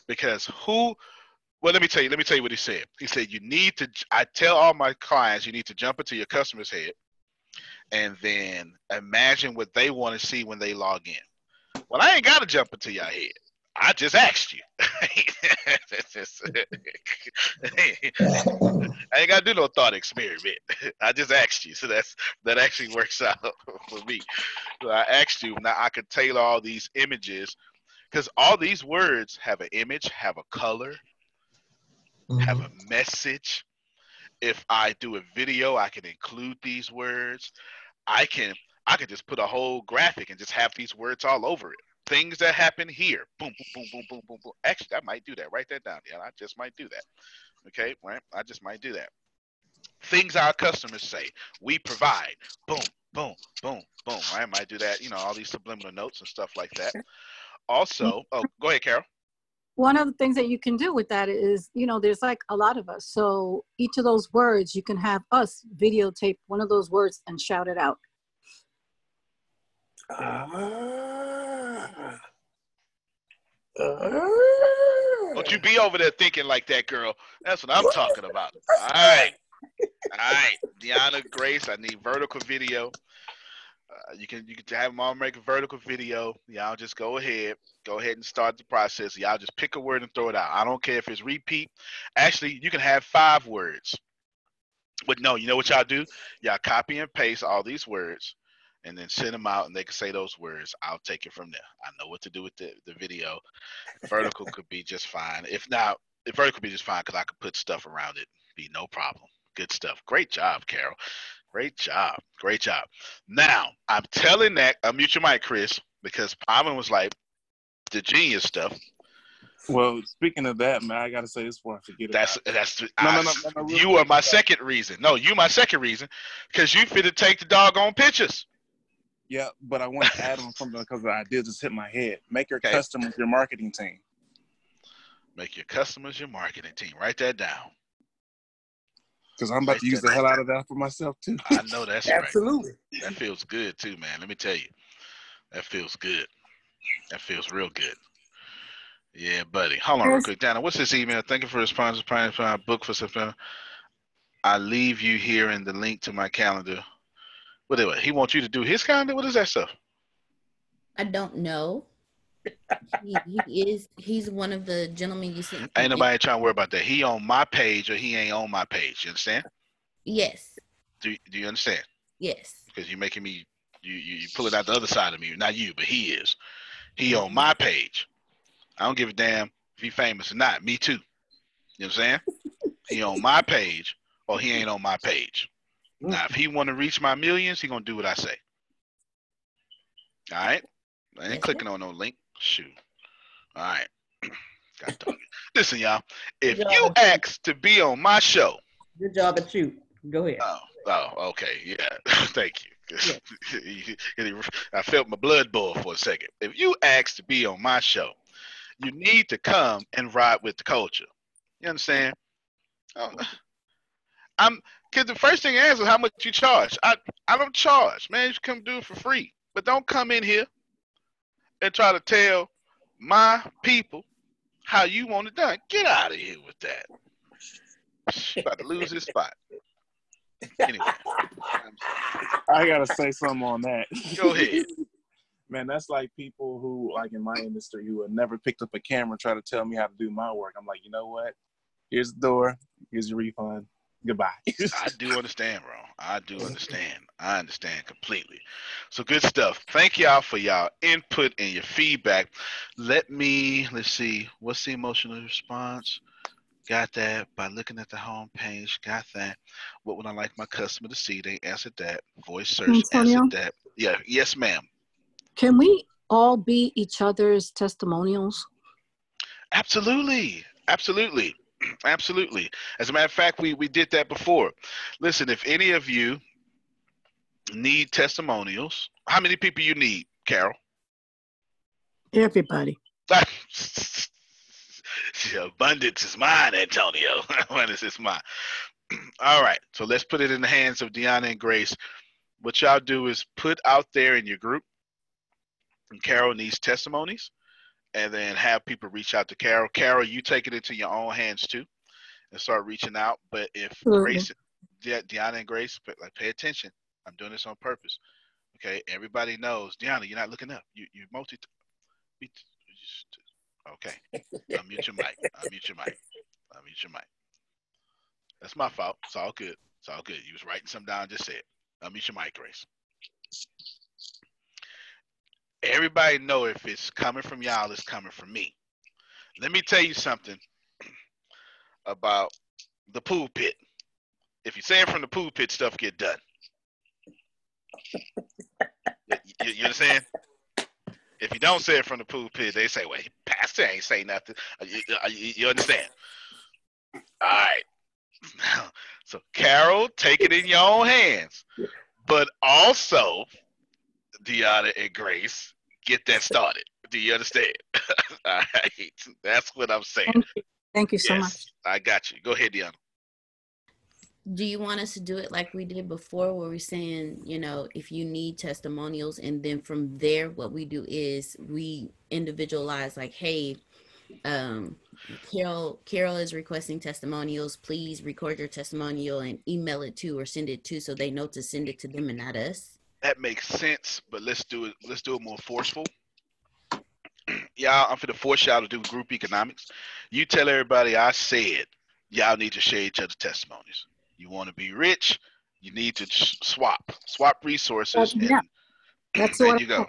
Because who well, let me tell you. Let me tell you what he said. He said you need to. I tell all my clients you need to jump into your customer's head, and then imagine what they want to see when they log in. Well, I ain't got to jump into your head. I just asked you. I ain't got to do no thought experiment. I just asked you, so that's that actually works out for me. So I asked you. Now I could tailor all these images because all these words have an image, have a color, have a mm-hmm. message. If I do a video, I can include these words. I can I could just put a whole graphic and just have these words all over it. Things that happen here. Boom, boom, boom, boom, boom, boom, boom. Actually, I might do that. Write that down. Yeah, I just might do that. Okay, right? I just might do that. Things our customers say. We provide. Boom, boom, boom, boom. I might do that. You know, all these subliminal notes and stuff like that. Also, oh, go ahead, Carol. One of the things that you can do with that is, you know, there's like a lot of us. So each of those words, you can have us videotape one of those words and shout it out. Ah. Don't you be over there thinking like that, girl. That's what I'm talking about. All right. All right. Deanna Grace, I need vertical video. Uh, you can you can have mom make a vertical video. Y'all just go ahead. Go ahead and start the process. Y'all just pick a word and throw it out. I don't care if it's repeat. Actually, you can have five words. But no, you know what y'all do? Y'all copy and paste all these words and then send them out and they can say those words. I'll take it from there. I know what to do with the, the video. Vertical could be just fine. If not, the vertical could be just fine because I could put stuff around it. Be no problem. Good stuff. Great job, Carol. Great job. Great job. Now, I'm telling that, unmute your mic, Chris, because Pavan was like, the genius stuff. Well, speaking of that, man, I gotta say this before I forget. That's it. that's No, I- no, no, no, no, real you are my second reason. No, you my second reason, because you fit to take the doggone pictures. Yeah, but I want to add on something because the idea just hit my head. Make your Okay. customers your marketing team. Make your customers your marketing team. Write that down. Because I'm about to use the hell out of that for myself too. I know that's right. Absolutely. That feels good too, man. Let me tell you, that feels good. That feels real good. Yeah, buddy. Hold on real quick, Dana. What's this email? Thank you for responding to Prime Prime book for September. I leave you here in the link to my calendar. What he wants you to do his calendar? What is that stuff? I don't know. he, he is. He's one of the gentlemen you see. Ain't nobody trying to worry about that. He on my page or he ain't on my page. You understand? Yes. Do Do you understand? Yes. Because you're making me you you you pulling out the other side of me. Not you, but he is. He on mm-hmm. my page. I don't give a damn if he famous or not. Me too. You know what I'm saying? he on my page or he ain't on my page. Now, if he want to reach my millions, he gonna do what I say. All right. I ain't clicking on no link. Shoot. All right. God it. Listen, y'all. If you ask to be on my show, Good job at you. Go ahead. Oh, oh, okay, yeah. Thank you. I felt my blood boil for a second. If you ask to be on my show, you need to come and ride with the culture. You understand? Oh, I'm because the first thing is how much you charge. I I don't charge, man. You come do it for free, but don't come in here and try to tell my people how you want it done. Get out of here with that. About to lose his spot. Anyway, I gotta say something on that. Go ahead. Man, that's like people who, like in my industry, who have never picked up a camera and try to tell me how to do my work. I'm like, you know what? Here's the door. Here's your refund. Goodbye. I do understand, bro. I do understand. I understand completely. So good stuff. Thank y'all for y'all input and your feedback. Let me let's see. What's the emotional response? Got that by looking at the home page. Got that. What would I like my customer to see? They answered that. Voice search Antonio? answered that. Yeah. Yes, ma'am. Can we all be each other's testimonials? Absolutely. Absolutely. Absolutely. As a matter of fact, we, we did that before. Listen, if any of you need testimonials, how many people you need, Carol? Everybody. Abundance is mine, Antonio. Abundance is mine. All right. So let's put it in the hands of Deanna and Grace. What y'all do is put out there in your group, and Carol needs testimonies, and then have people reach out to Carol. Carol, you take it into your own hands too, and start reaching out. But if Absolutely. Grace, De- Deanna and Grace, but like pay attention. I'm doing this on purpose. Okay, everybody knows. Deanna, you're not looking up. You you multi. be- just- Okay, unmute your mic. Unmute your mic. Unmute your mic. That's my fault. It's all good. It's all good. You was writing something down. Just said. Unmute your mic, Grace. Everybody know if it's coming from y'all, it's coming from me. Let me tell you something about the pulpit. If you say it from the pulpit, stuff get done. You, you- understand? If you don't say it from the pulpit, they say, "Well, pastor ain't say nothing." Uh, You, uh, you- you understand? All right. So, Carol, take it in your own hands, but also, Deanna and Grace, get that started. Do you understand? All right. That's what I'm saying. Thank you. Thank you so Yes, much. I got you. Go ahead, Deanna. Do you want us to do it like we did before, where we're saying, you know, if you need testimonials, and then from there, what we do is we individualize, like, hey, um, Carol, Carol is requesting testimonials. Please record your testimonial and email it to or send it to, so they know to send it to them and not us. That makes sense, but let's do it. Let's do it more forceful. y'all, I'm for the force y'all to do group economics. You tell everybody I said y'all need to share each other's testimonies. You want to be rich, you need to swap, swap resources, That's- and yeah. That's there what you go.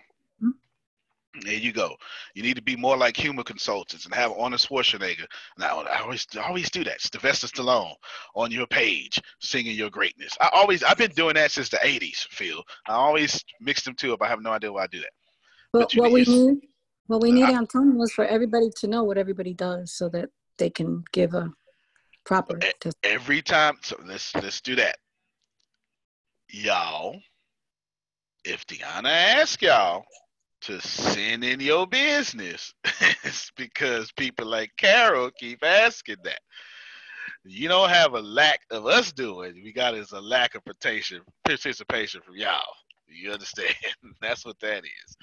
There you go. You need to be more like humor consultants and have Arnold Schwarzenegger. Now, I always, I always do that. Sylvester Stallone on your page singing your greatness. I always, I've been doing that since the '80s. Phil, I always mix them two up. I have no idea why I do that. But what we need- what we uh, need, Antonio, is for everybody to know what everybody does, so that they can give a proper. test. Every time, so let's let's do that. Y'all, if Deanna asks y'all to send in your business, it's because people like Carol keep asking that. You don't have a lack of us doing. We got is a lack of participation participation from y'all. You understand? That's what that is.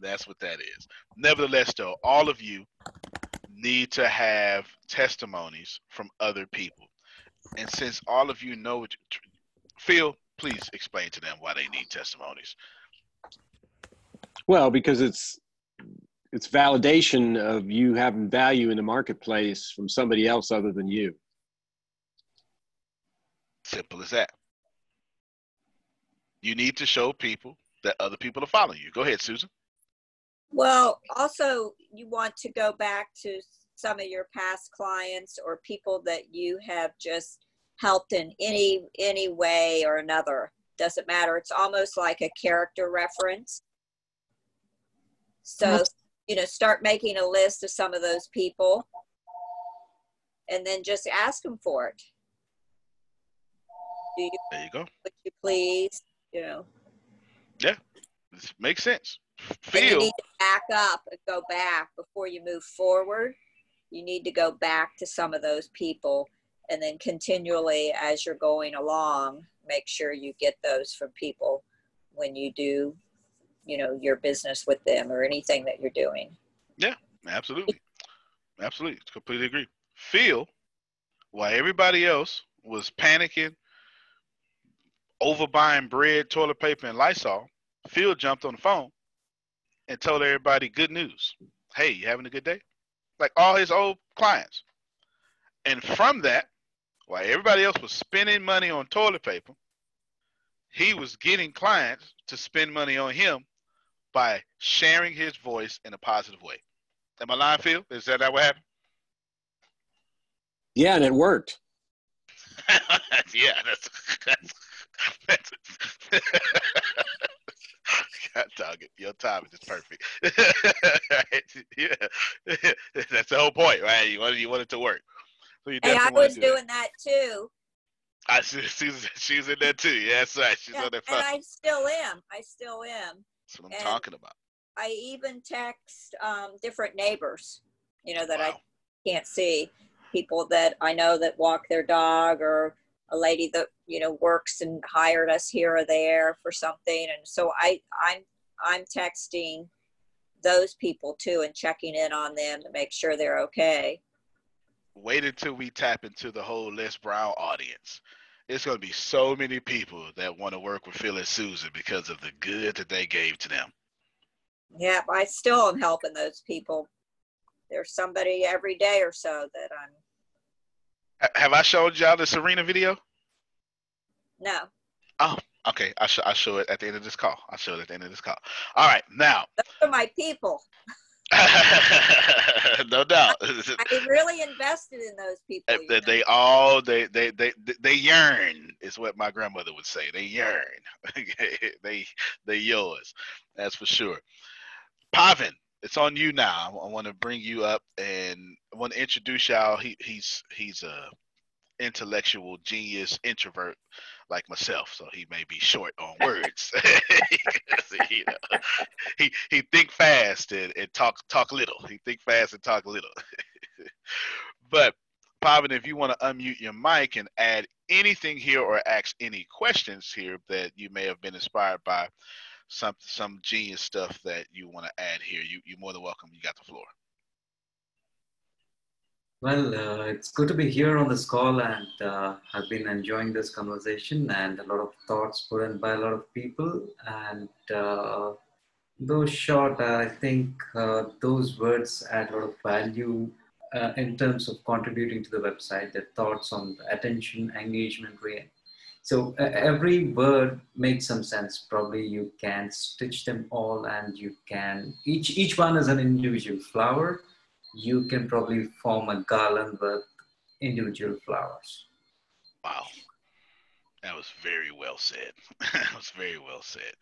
That's what that is. Nevertheless, though, all of you need to have testimonies from other people. And since all of you know what, Phil, please explain to them why they need testimonies. Well, because it's it's validation of you having value in the marketplace from somebody else other than you. Simple as that. You need to show people that other people are following you. Go ahead, Susan. Well, also, you want to go back to some of your past clients or people that you have just helped in any any way or another. Doesn't matter. It's almost like a character reference. So, uh-huh. you know, start making a list of some of those people and then just ask them for it. Do you, There you go. would you please, you know, Yeah, this makes sense. Feel. you need to back up and go back before you move forward. You need to go back to some of those people and then continually as you're going along, make sure you get those from people when you do, you know, your business with them or anything that you're doing. Yeah, absolutely. Absolutely. Completely agree. Phil, while everybody else was panicking, overbuying bread, toilet paper, and Lysol, Phil jumped on the phone and told everybody good news. Hey, you having a good day? Like all his old clients. And from that, while everybody else was spending money on toilet paper, he was getting clients to spend money on him by sharing his voice in a positive way. Am I lying, Phil? Is that, that what happened? Yeah, and it worked. yeah, that's that's, that's God dog it. Your timing is perfect. Yeah, that's the whole point, right? You wanted you want it to work. So you Hey, I was do that. doing that too. I see she's she's in there too. Yeah, that's right. She's Yeah, on that and phone. I still am. I still am. That's what I'm and- talking about. I even text um, different neighbors, you know, that I can't see, people that I know that walk their dog, or a lady that you know works and hired us here or there for something, and so I I'm I'm texting those people too and checking in on them to make sure they're okay. Wait until we tap into the whole Les Brown audience. It's going to be so many people that want to work with Phil and Susan because of the good that they gave to them. Yeah, I still am helping those people. There's somebody every day or so that I'm Have I showed y'all the Serena video? no. Oh, okay. I show I show it at the end of this call. I show it at the end of this call. All right, now, Those are my people. no doubt. I really invested in those people. They, they all they, they they they yearn is what my grandmother would say. They yearn. they they yours. That's for sure. Pavan, it's on you now. I want to bring you up and I want to introduce y'all. He he's he's a intellectual genius introvert like myself, so he may be short on words. you know, he he think fast and, and talk talk little. He think fast and talk little. but Pavan, if you want to unmute your mic and add anything here or ask any questions here that you may have been inspired by some some genius stuff that you want to add here, you you're more than welcome. You got the floor. Well, uh, it's good to be here on this call, and uh, I've been enjoying this conversation and a lot of thoughts put in by a lot of people. And uh, though short, I think uh, those words add a lot of value uh, in terms of contributing to the website. The thoughts on attention, engagement rate, So uh, every word makes some sense. Probably you can stitch them all, and you can each each one is an individual flower. You can probably form a garland with individual flowers. Wow. That was very well said. that was very well said.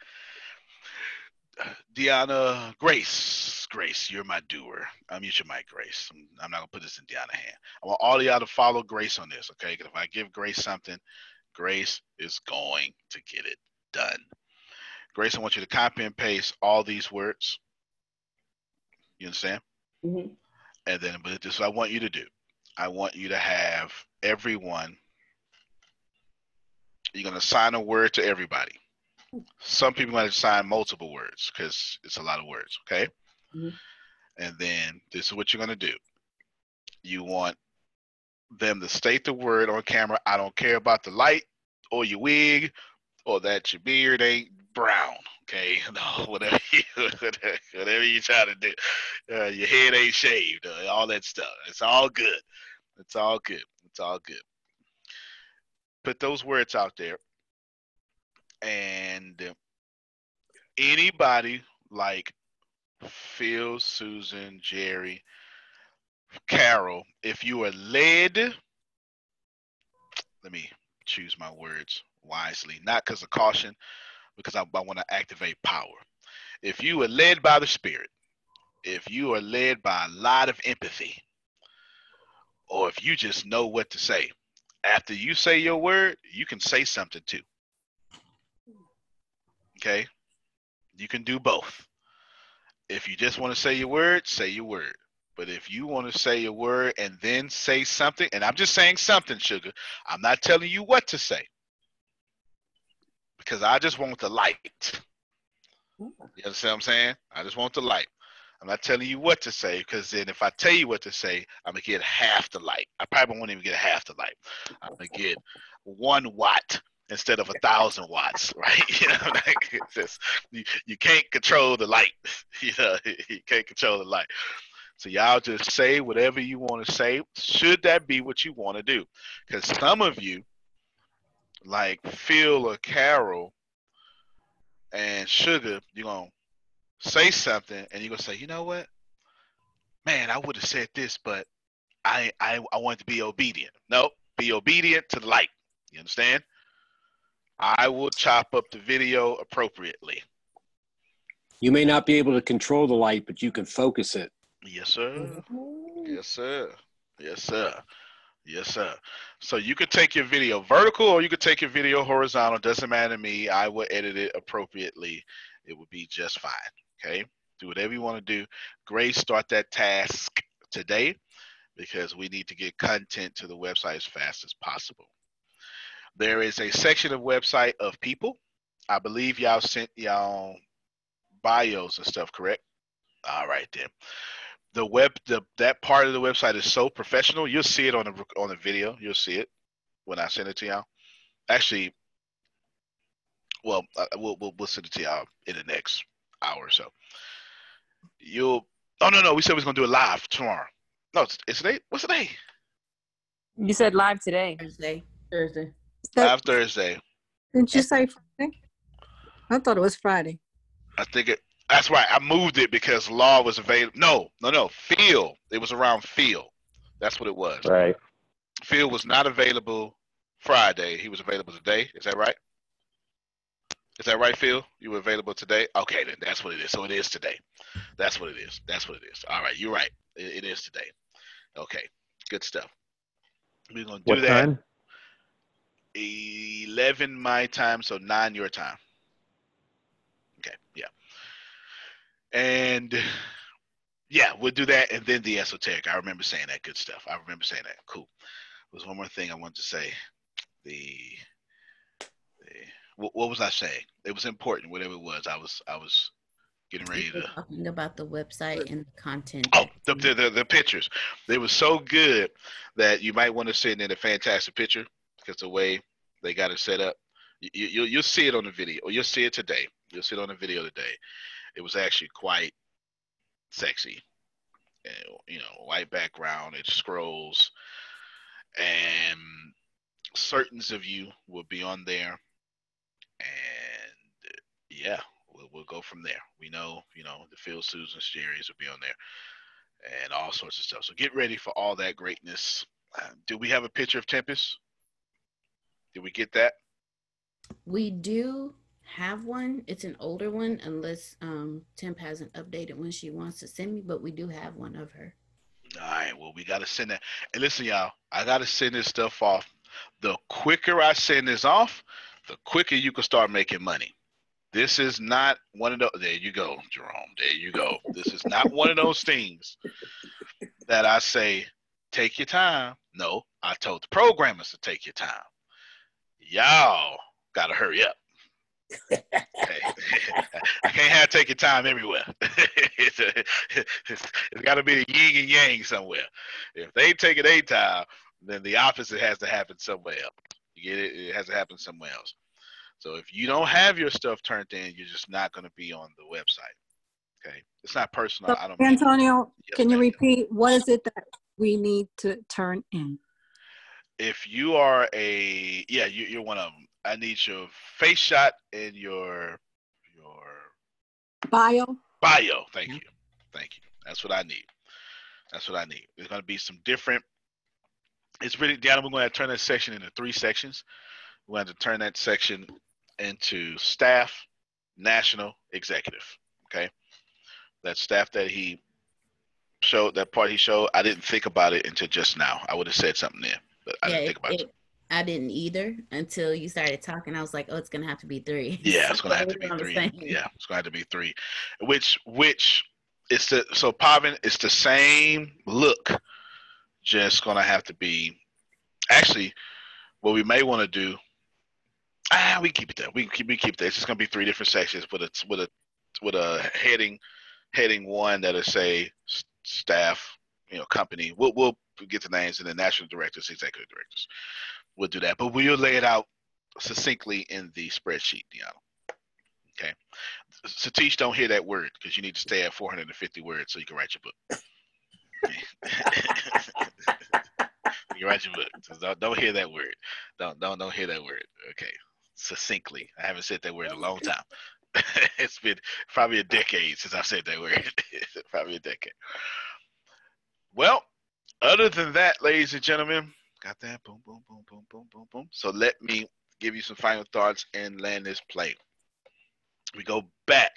Deanna Grace, Grace, you're my doer. I'm mute your mic, Grace. I'm, I'm not gonna put this in Deanna's hand. I want all of y'all to follow Grace on this, okay? 'Cause if I give Grace something, Grace is going to get it done. Grace, I want you to copy and paste all these words. You understand? Mhm. And then, but this is what I want you to do. I want you to have everyone. You're gonna assign a word to everybody. Some people might assign multiple words because it's a lot of words. Okay. Mhm. And then this is what you're gonna do. You want them to state the word on camera. I don't care about the light or your wig or that your beard ain't brown. Okay, no, whatever you, whatever you try to do, uh, your head ain't shaved, uh, all that stuff. It's all good. It's all good. It's all good. Put those words out there, and anybody like Phil, Susan, Jerry, Carol, if you are led, let me choose my words wisely, not because of caution, because I, I want to activate power. If you are led by the Spirit, if you are led by a lot of empathy, or if you just know what to say, after you say your word, you can say something too. Okay? You can do both. If you just want to say your word, say your word. But if you want to say your word and then say something, and I'm just saying something, sugar, I'm not telling you what to say because I just want the light. You understand what I'm saying? I just want the light. I'm not telling you what to say because then if I tell you what to say, I'm gonna get half the light. I probably won't even get half the light. I'm gonna get one watt instead of a thousand watts, right? You know, like it's just, you, you can't control the light. You know, you can't control the light. So y'all just say whatever you want to say. Should that be what you want to do? Because some of you, like Phil or Carol and Sugar, you're gonna say something and you're gonna say, you know what? Man, I would have said this, but I I I want to be obedient. No, be obedient to the light. You understand? I will chop up the video appropriately. You may not be able to control the light, but you can focus it. Yes, sir. Yes, sir. Yes, sir. Yes, sir. So you could take your video vertical or you could take your video horizontal. Doesn't matter to me. I will edit it appropriately. It would be just fine. Okay. Do whatever you want to do. Grace, start that task today because we need to get content to the website as fast as possible. There is a section of website of people. I believe y'all sent y'all bios and stuff, correct? All right then. The web, the that part of the website is so professional. You'll see it on the on the video. You'll see it when I send it to y'all. Actually, well, uh, we'll, we'll we'll send it to y'all in the next hour or so. You'll. Oh no no, we said we was gonna do it live tomorrow. No, it's, it's today. What's today? You said live today. Thursday. Thursday. Live Thursday. Didn't you say Friday? I thought it was Friday. I think it. That's right. I moved it because law was available. No, no, no. Phil. It was around Phil. That's what it was. Right. Phil was not available Friday. He was available today. Is that right? Is that right, Phil? You were available today? Okay, then that's what it is. So it is today. That's what it is. That's what it is. All right, you're right. It, it is today. Okay, good stuff. We're gonna do What that. time? Eleven my time, so nine your time. Okay, yeah. And yeah, we'll do that, and then the esoteric. I remember saying that good stuff. I remember saying that. Cool. There's one more thing I wanted to say. The, the what, what was I saying? It was important. Whatever it was, I was I was getting ready to. talking about the website and the content. Oh, the, the, the, the pictures. They were so good that you might want to send in a fantastic picture because the way they got it set up. You, you, you'll, you'll see it on the video, or you'll see it today. You'll see it on the video today. It was actually quite sexy. You know, white background, it scrolls. And certains of you will be on there, and yeah, we'll, we'll go from there. We know, you know, the Phil Susan Jerry's will be on there, and all sorts of stuff. So get ready for all that greatness. Uh, do we have a picture of Tempest? Did we get that? We do have one. It's an older one, unless um Temp hasn't updated when she wants to send me, but we do have one of her. All right. Well, we got to send that. And listen, y'all, I got to send this stuff off. The quicker I send this off, the quicker you can start making money. This is not one of those. There you go, Jerome. There you go. This is not one of those things that I say, take your time. No, I told the programmers to take your time. Y'all got to hurry up. I can't have take your time everywhere. it's it's, got to be a yin and yang somewhere. If they take it a time, then the opposite has to happen somewhere else. You get it? It has to happen somewhere else. So if you don't have your stuff turned in, you're just not going to be on the website. Okay, it's not personal. So, I don't. mean- Antonio, can you repeat what is it that we need to turn in? if you are a yeah, you, you're one of them. I need your face shot and your your Bio? bio. Thank mm-hmm. you, thank you. That's what I need. That's what I need. There's going to be some different. It's really, Deanna. We're going to to turn that section into three sections. We're going to turn that section into staff, national, executive. Okay, that staff that he showed, that part he showed. I didn't think about it until just now. I would have said something there, but I didn't think about it. it- I didn't either until you started talking. I was like, oh, it's gonna have to be three. Yeah, it's gonna have to be three. Yeah, it's gonna have to be three. Which which it's the so Pavan, it's the same look, just gonna have to be actually what we may want to do. Ah, we keep it there. We keep we keep that. It's just gonna be three different sections with a with a with a heading heading one that'll say staff, you know, company. We'll we'll get the names and the national directors, executive directors. We'll do that, but we'll lay it out succinctly in the spreadsheet, Deanna. Okay. Satish, don't hear that word because you need to stay at 450 words so you can write your book. you write your book. So don't, don't hear that word. Don't don't don't hear that word. Okay. Succinctly. I haven't said that word in a long time. it's been probably a decade since I've said that word. probably a decade. Well, other than that, ladies and gentlemen, got that. Boom, boom, boom, boom, boom, boom, boom. So let me give you some final thoughts and land this plane. We go back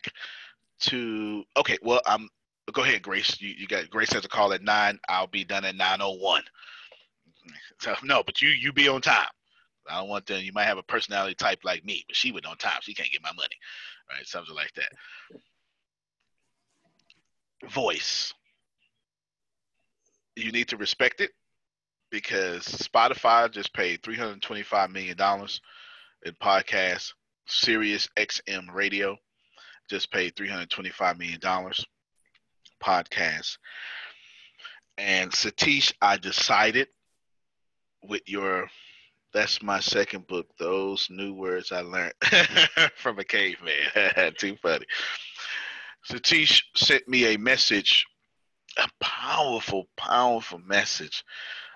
to okay. Well, I'm go ahead, Grace. You, you got Grace has a call at nine. I'll be done at nine oh one. So no, but you you be on time. I don't want them. You might have a personality type like me, but she was on time. She can't get my money, right? Something like that. Voice. You need to respect it because Spotify just paid three hundred twenty-five million dollars in podcasts. Sirius XM Radio just paid three hundred twenty-five million dollars. Podcasts. And Satish, I decided with your that's my second book. Those new words I learned from a caveman. Too funny. Satish sent me a message, a powerful, powerful message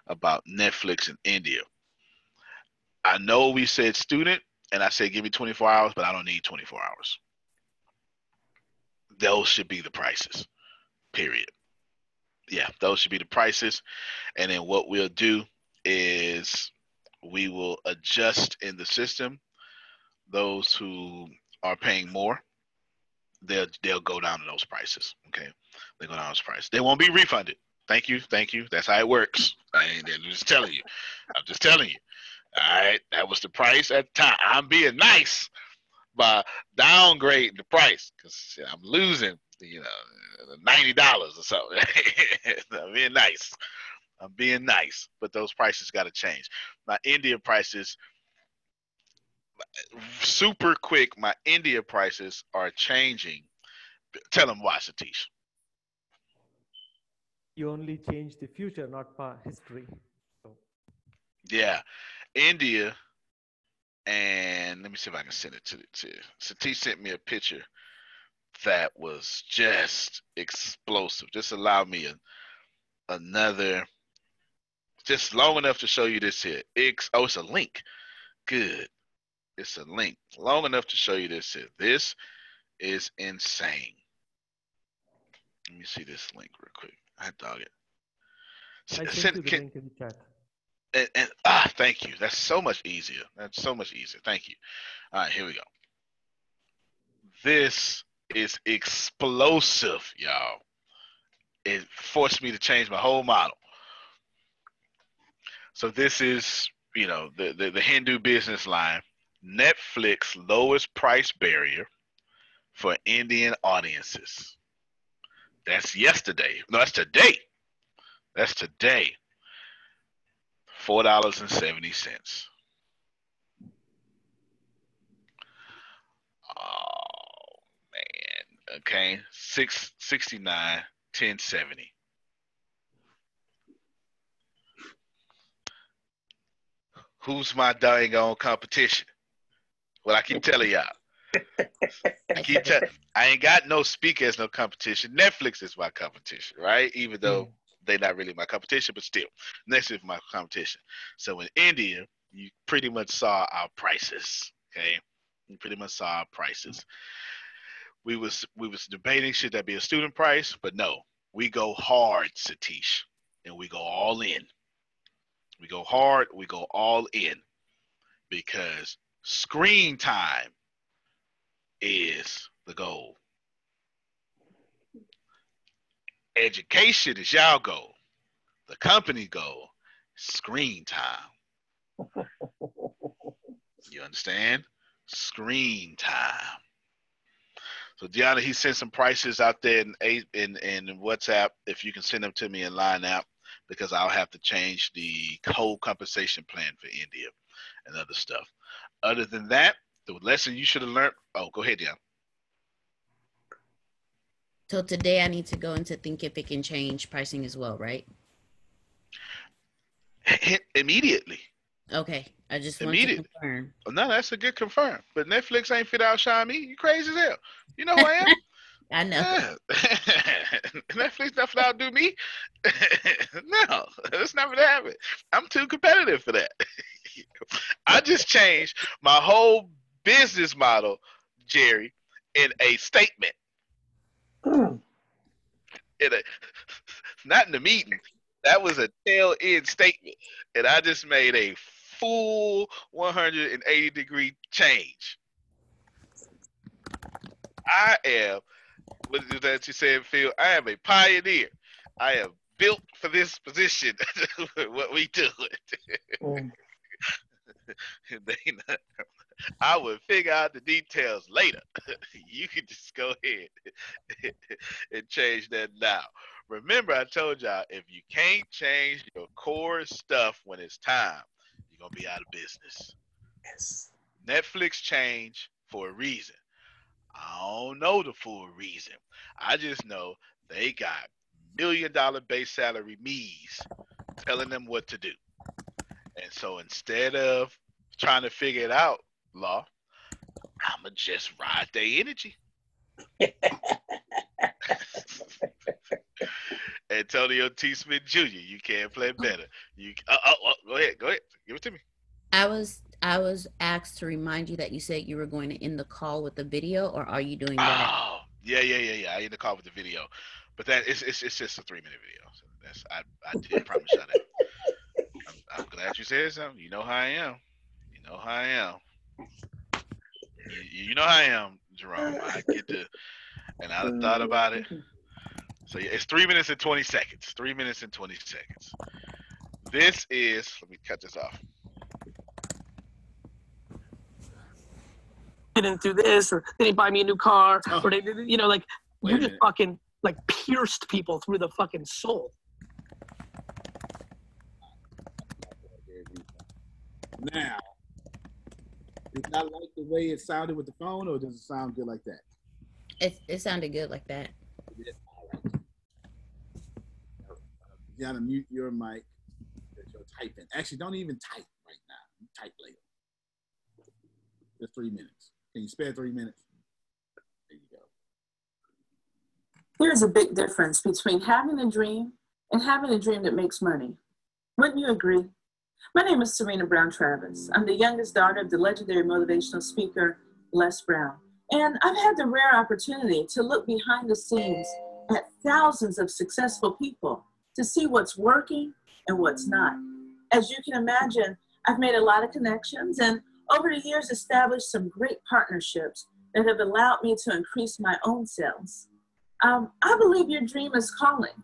about Netflix in India. I know we said student, and I said give me 24 hours, but I don't need 24 hours. Those should be the prices, period. Yeah, those should be the prices. And then what we'll do is we will adjust in the system those who are paying more they'll they'll go down to those prices okay they go down to those prices they won't be refunded thank you thank you that's how it works I ain't I'm just telling you i'm just telling you all right that was the price at the time i'm being nice by downgrading the price because i'm losing you know $90 or something i'm being nice I'm being nice, but those prices got to change. My India prices, super quick. My India prices are changing. Tell them why, Satish. You only change the future, not past history. So Yeah, India, and let me see if I can send it to to Satish sent me a picture that was just explosive. Just allow me a, another just long enough to show you this here. X, oh, it's a link. Good. It's a link. Long enough to show you this here. This is insane. Let me see this link real quick. I dog it. send- you the can- link in the chat. and, and ah, thank you. That's so much easier. That's so much easier. Thank you. All right, here we go. This is explosive, y'all. It forced me to change my whole model. So this is, you know, the, the, the Hindu business line. Netflix lowest price barrier for Indian audiences. That's yesterday. No, that's today. That's today. Four dollars and seventy cents. Oh man. Okay. Six sixty nine, ten seventy. Who's my dang on competition? Well, I keep telling y'all. I keep telling. I ain't got no speaker as no competition. Netflix is my competition, right? Even though mm. they're not really my competition, but still, Netflix is my competition. So in India, you pretty much saw our prices. Okay, you pretty much saw our prices. We was we was debating should that be a student price, but no, we go hard, Satish, and we go all in. We go hard, we go all in, because screen time is the goal. Education is y'all goal. The company goal, screen time. You understand? Screen time. So Deanna, he sent some prices out there in in, in WhatsApp. If you can send them to me in line app, because I'll have to change the whole compensation plan for India and other stuff. Other than that, the lesson you should have learned. Oh, go ahead, Deanna. So today I need to go into think if it can change pricing as well, right? Immediately. Okay. I just want to Immediately. confirm. Oh, no, that's a good confirm. But Netflix ain't fit out shine me. You crazy as hell. You know who I am? I know. Yeah. Netflix not finna outdo me. no, it's not gonna happen. I'm too competitive for that. I just changed my whole business model, Jerry, in a statement. Hmm. In a not in the meeting. That was a tail end statement. And I just made a full 180 degree change. I am what is that you said, Phil? I am a pioneer. I am built for this position. what we do. Hmm. They not- I will figure out the details later. you can just go ahead and change that now. Remember, I told y'all if you can't change your core stuff when it's time, you're gonna be out of business. Yes. Netflix changed for a reason. I don't know the full reason. I just know they got million dollar base salary me's telling them what to do. And so instead of trying to figure it out, law, I'ma just ride their energy. Antonio T. Smith Jr., you can't play better. You oh, oh, oh, go ahead, go ahead. Give it to me. I was I was asked to remind you that you said you were going to end the call with the video, or are you doing that? Oh, yeah, yeah, yeah, yeah. I need to call with the video, but that it's it's, it's just a three minute video. So that's I I did promise you that. I'm, I'm glad you said something. You know how I am. You know how I am. You, you know how I am, Jerome. I get to, and I thought about it. So yeah, it's three minutes and twenty seconds. Three minutes and twenty seconds. This is. Let me cut this off. didn't do this or they didn't buy me a new car oh. or they didn't you know like Wait you just minute. fucking like pierced people through the fucking soul Now, did I like the way it sounded with the phone, or does it sound good like that? It it sounded good like that. You gotta mute your mic that you're typing. Actually, don't even type right now. You type later. Just three minutes. Can you spare three minutes? There you go. There's a big difference between having a dream and having a dream that makes money. Wouldn't you agree? My name is Serena Brown Travis. I'm the youngest daughter of the legendary motivational speaker Les Brown. And I've had the rare opportunity to look behind the scenes at thousands of successful people to see what's working and what's not. As you can imagine, I've made a lot of connections and over the years established some great partnerships that have allowed me to increase my own sales. Um, I believe your dream is calling.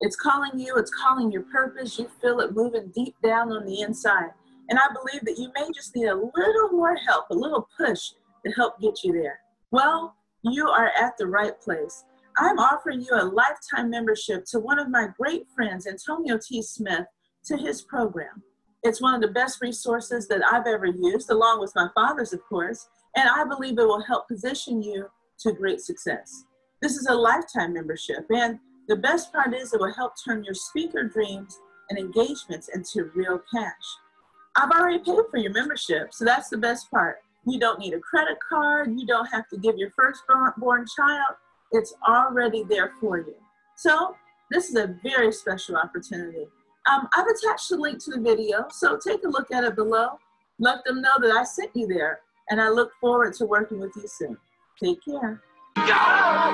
It's calling you, it's calling your purpose. You feel it moving deep down on the inside. And I believe that you may just need a little more help, a little push to help get you there. Well, you are at the right place. I'm offering you a lifetime membership to one of my great friends, Antonio T. Smith, to his program. It's one of the best resources that I've ever used, along with my father's, of course, and I believe it will help position you to great success. This is a lifetime membership, and the best part is it will help turn your speaker dreams and engagements into real cash. I've already paid for your membership, so that's the best part. You don't need a credit card, you don't have to give your firstborn child, it's already there for you. So, this is a very special opportunity. Um, I've attached the link to the video, so take a look at it below. Let them know that I sent you there, and I look forward to working with you soon. Take care. Go!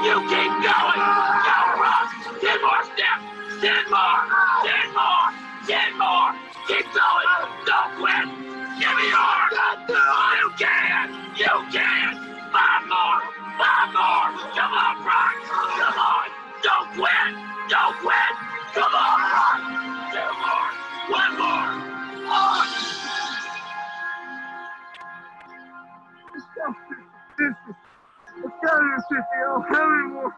You keep going! Go, Ross! Ten more steps! Ten more! Ten more! Ten more! Keep going! Don't quit! Give me yours! You can! You can! Cynthia. Hurry more.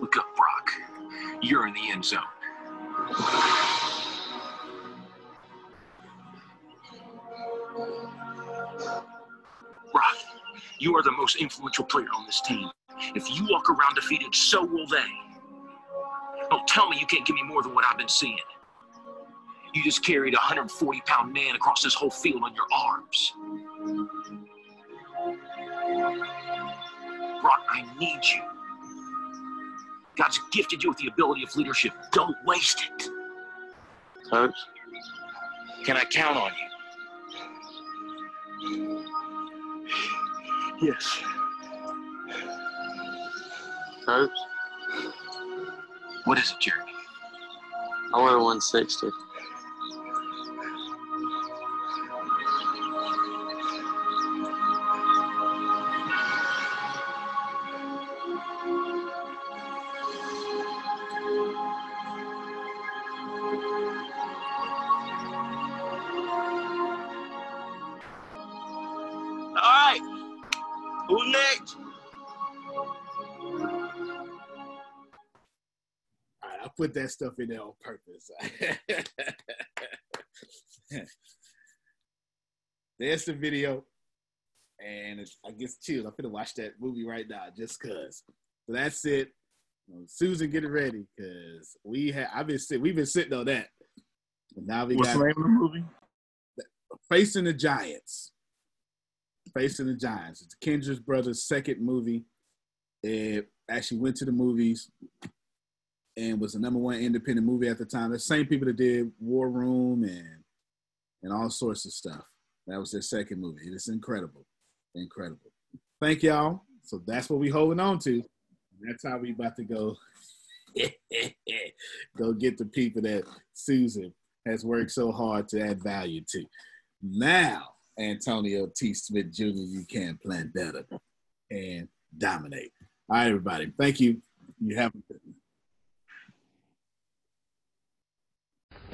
Look up, Brock. You're in the end zone. Brock, you are the most influential player on this team. If you walk around defeated, so will they. Don't tell me you can't give me more than what I've been seeing. You just carried a 140 pound man across this whole field on your arms. Brock, I need you. God's gifted you with the ability of leadership. Don't waste it. Coach, Can I count on you? Yes. coach, What is it, Jeremy? I want a 160. Put that stuff in there on purpose. There's the video, and it's, I guess chills. I'm gonna watch that movie right now just cause. So that's it. Um, Susan, get it ready because we have. I've been sitting. We've been sitting on that. And now we What's got the name of the movie? Facing the Giants. Facing the Giants. It's Kendrick brothers' second movie. It actually went to the movies and was the number one independent movie at the time. The same people that did War Room and and all sorts of stuff. That was their second movie. It is incredible. Incredible. Thank y'all. So that's what we holding on to. That's how we about to go go get the people that Susan has worked so hard to add value to. Now, Antonio T. Smith Jr., you can plan better and dominate. All right, everybody. Thank you. You have a good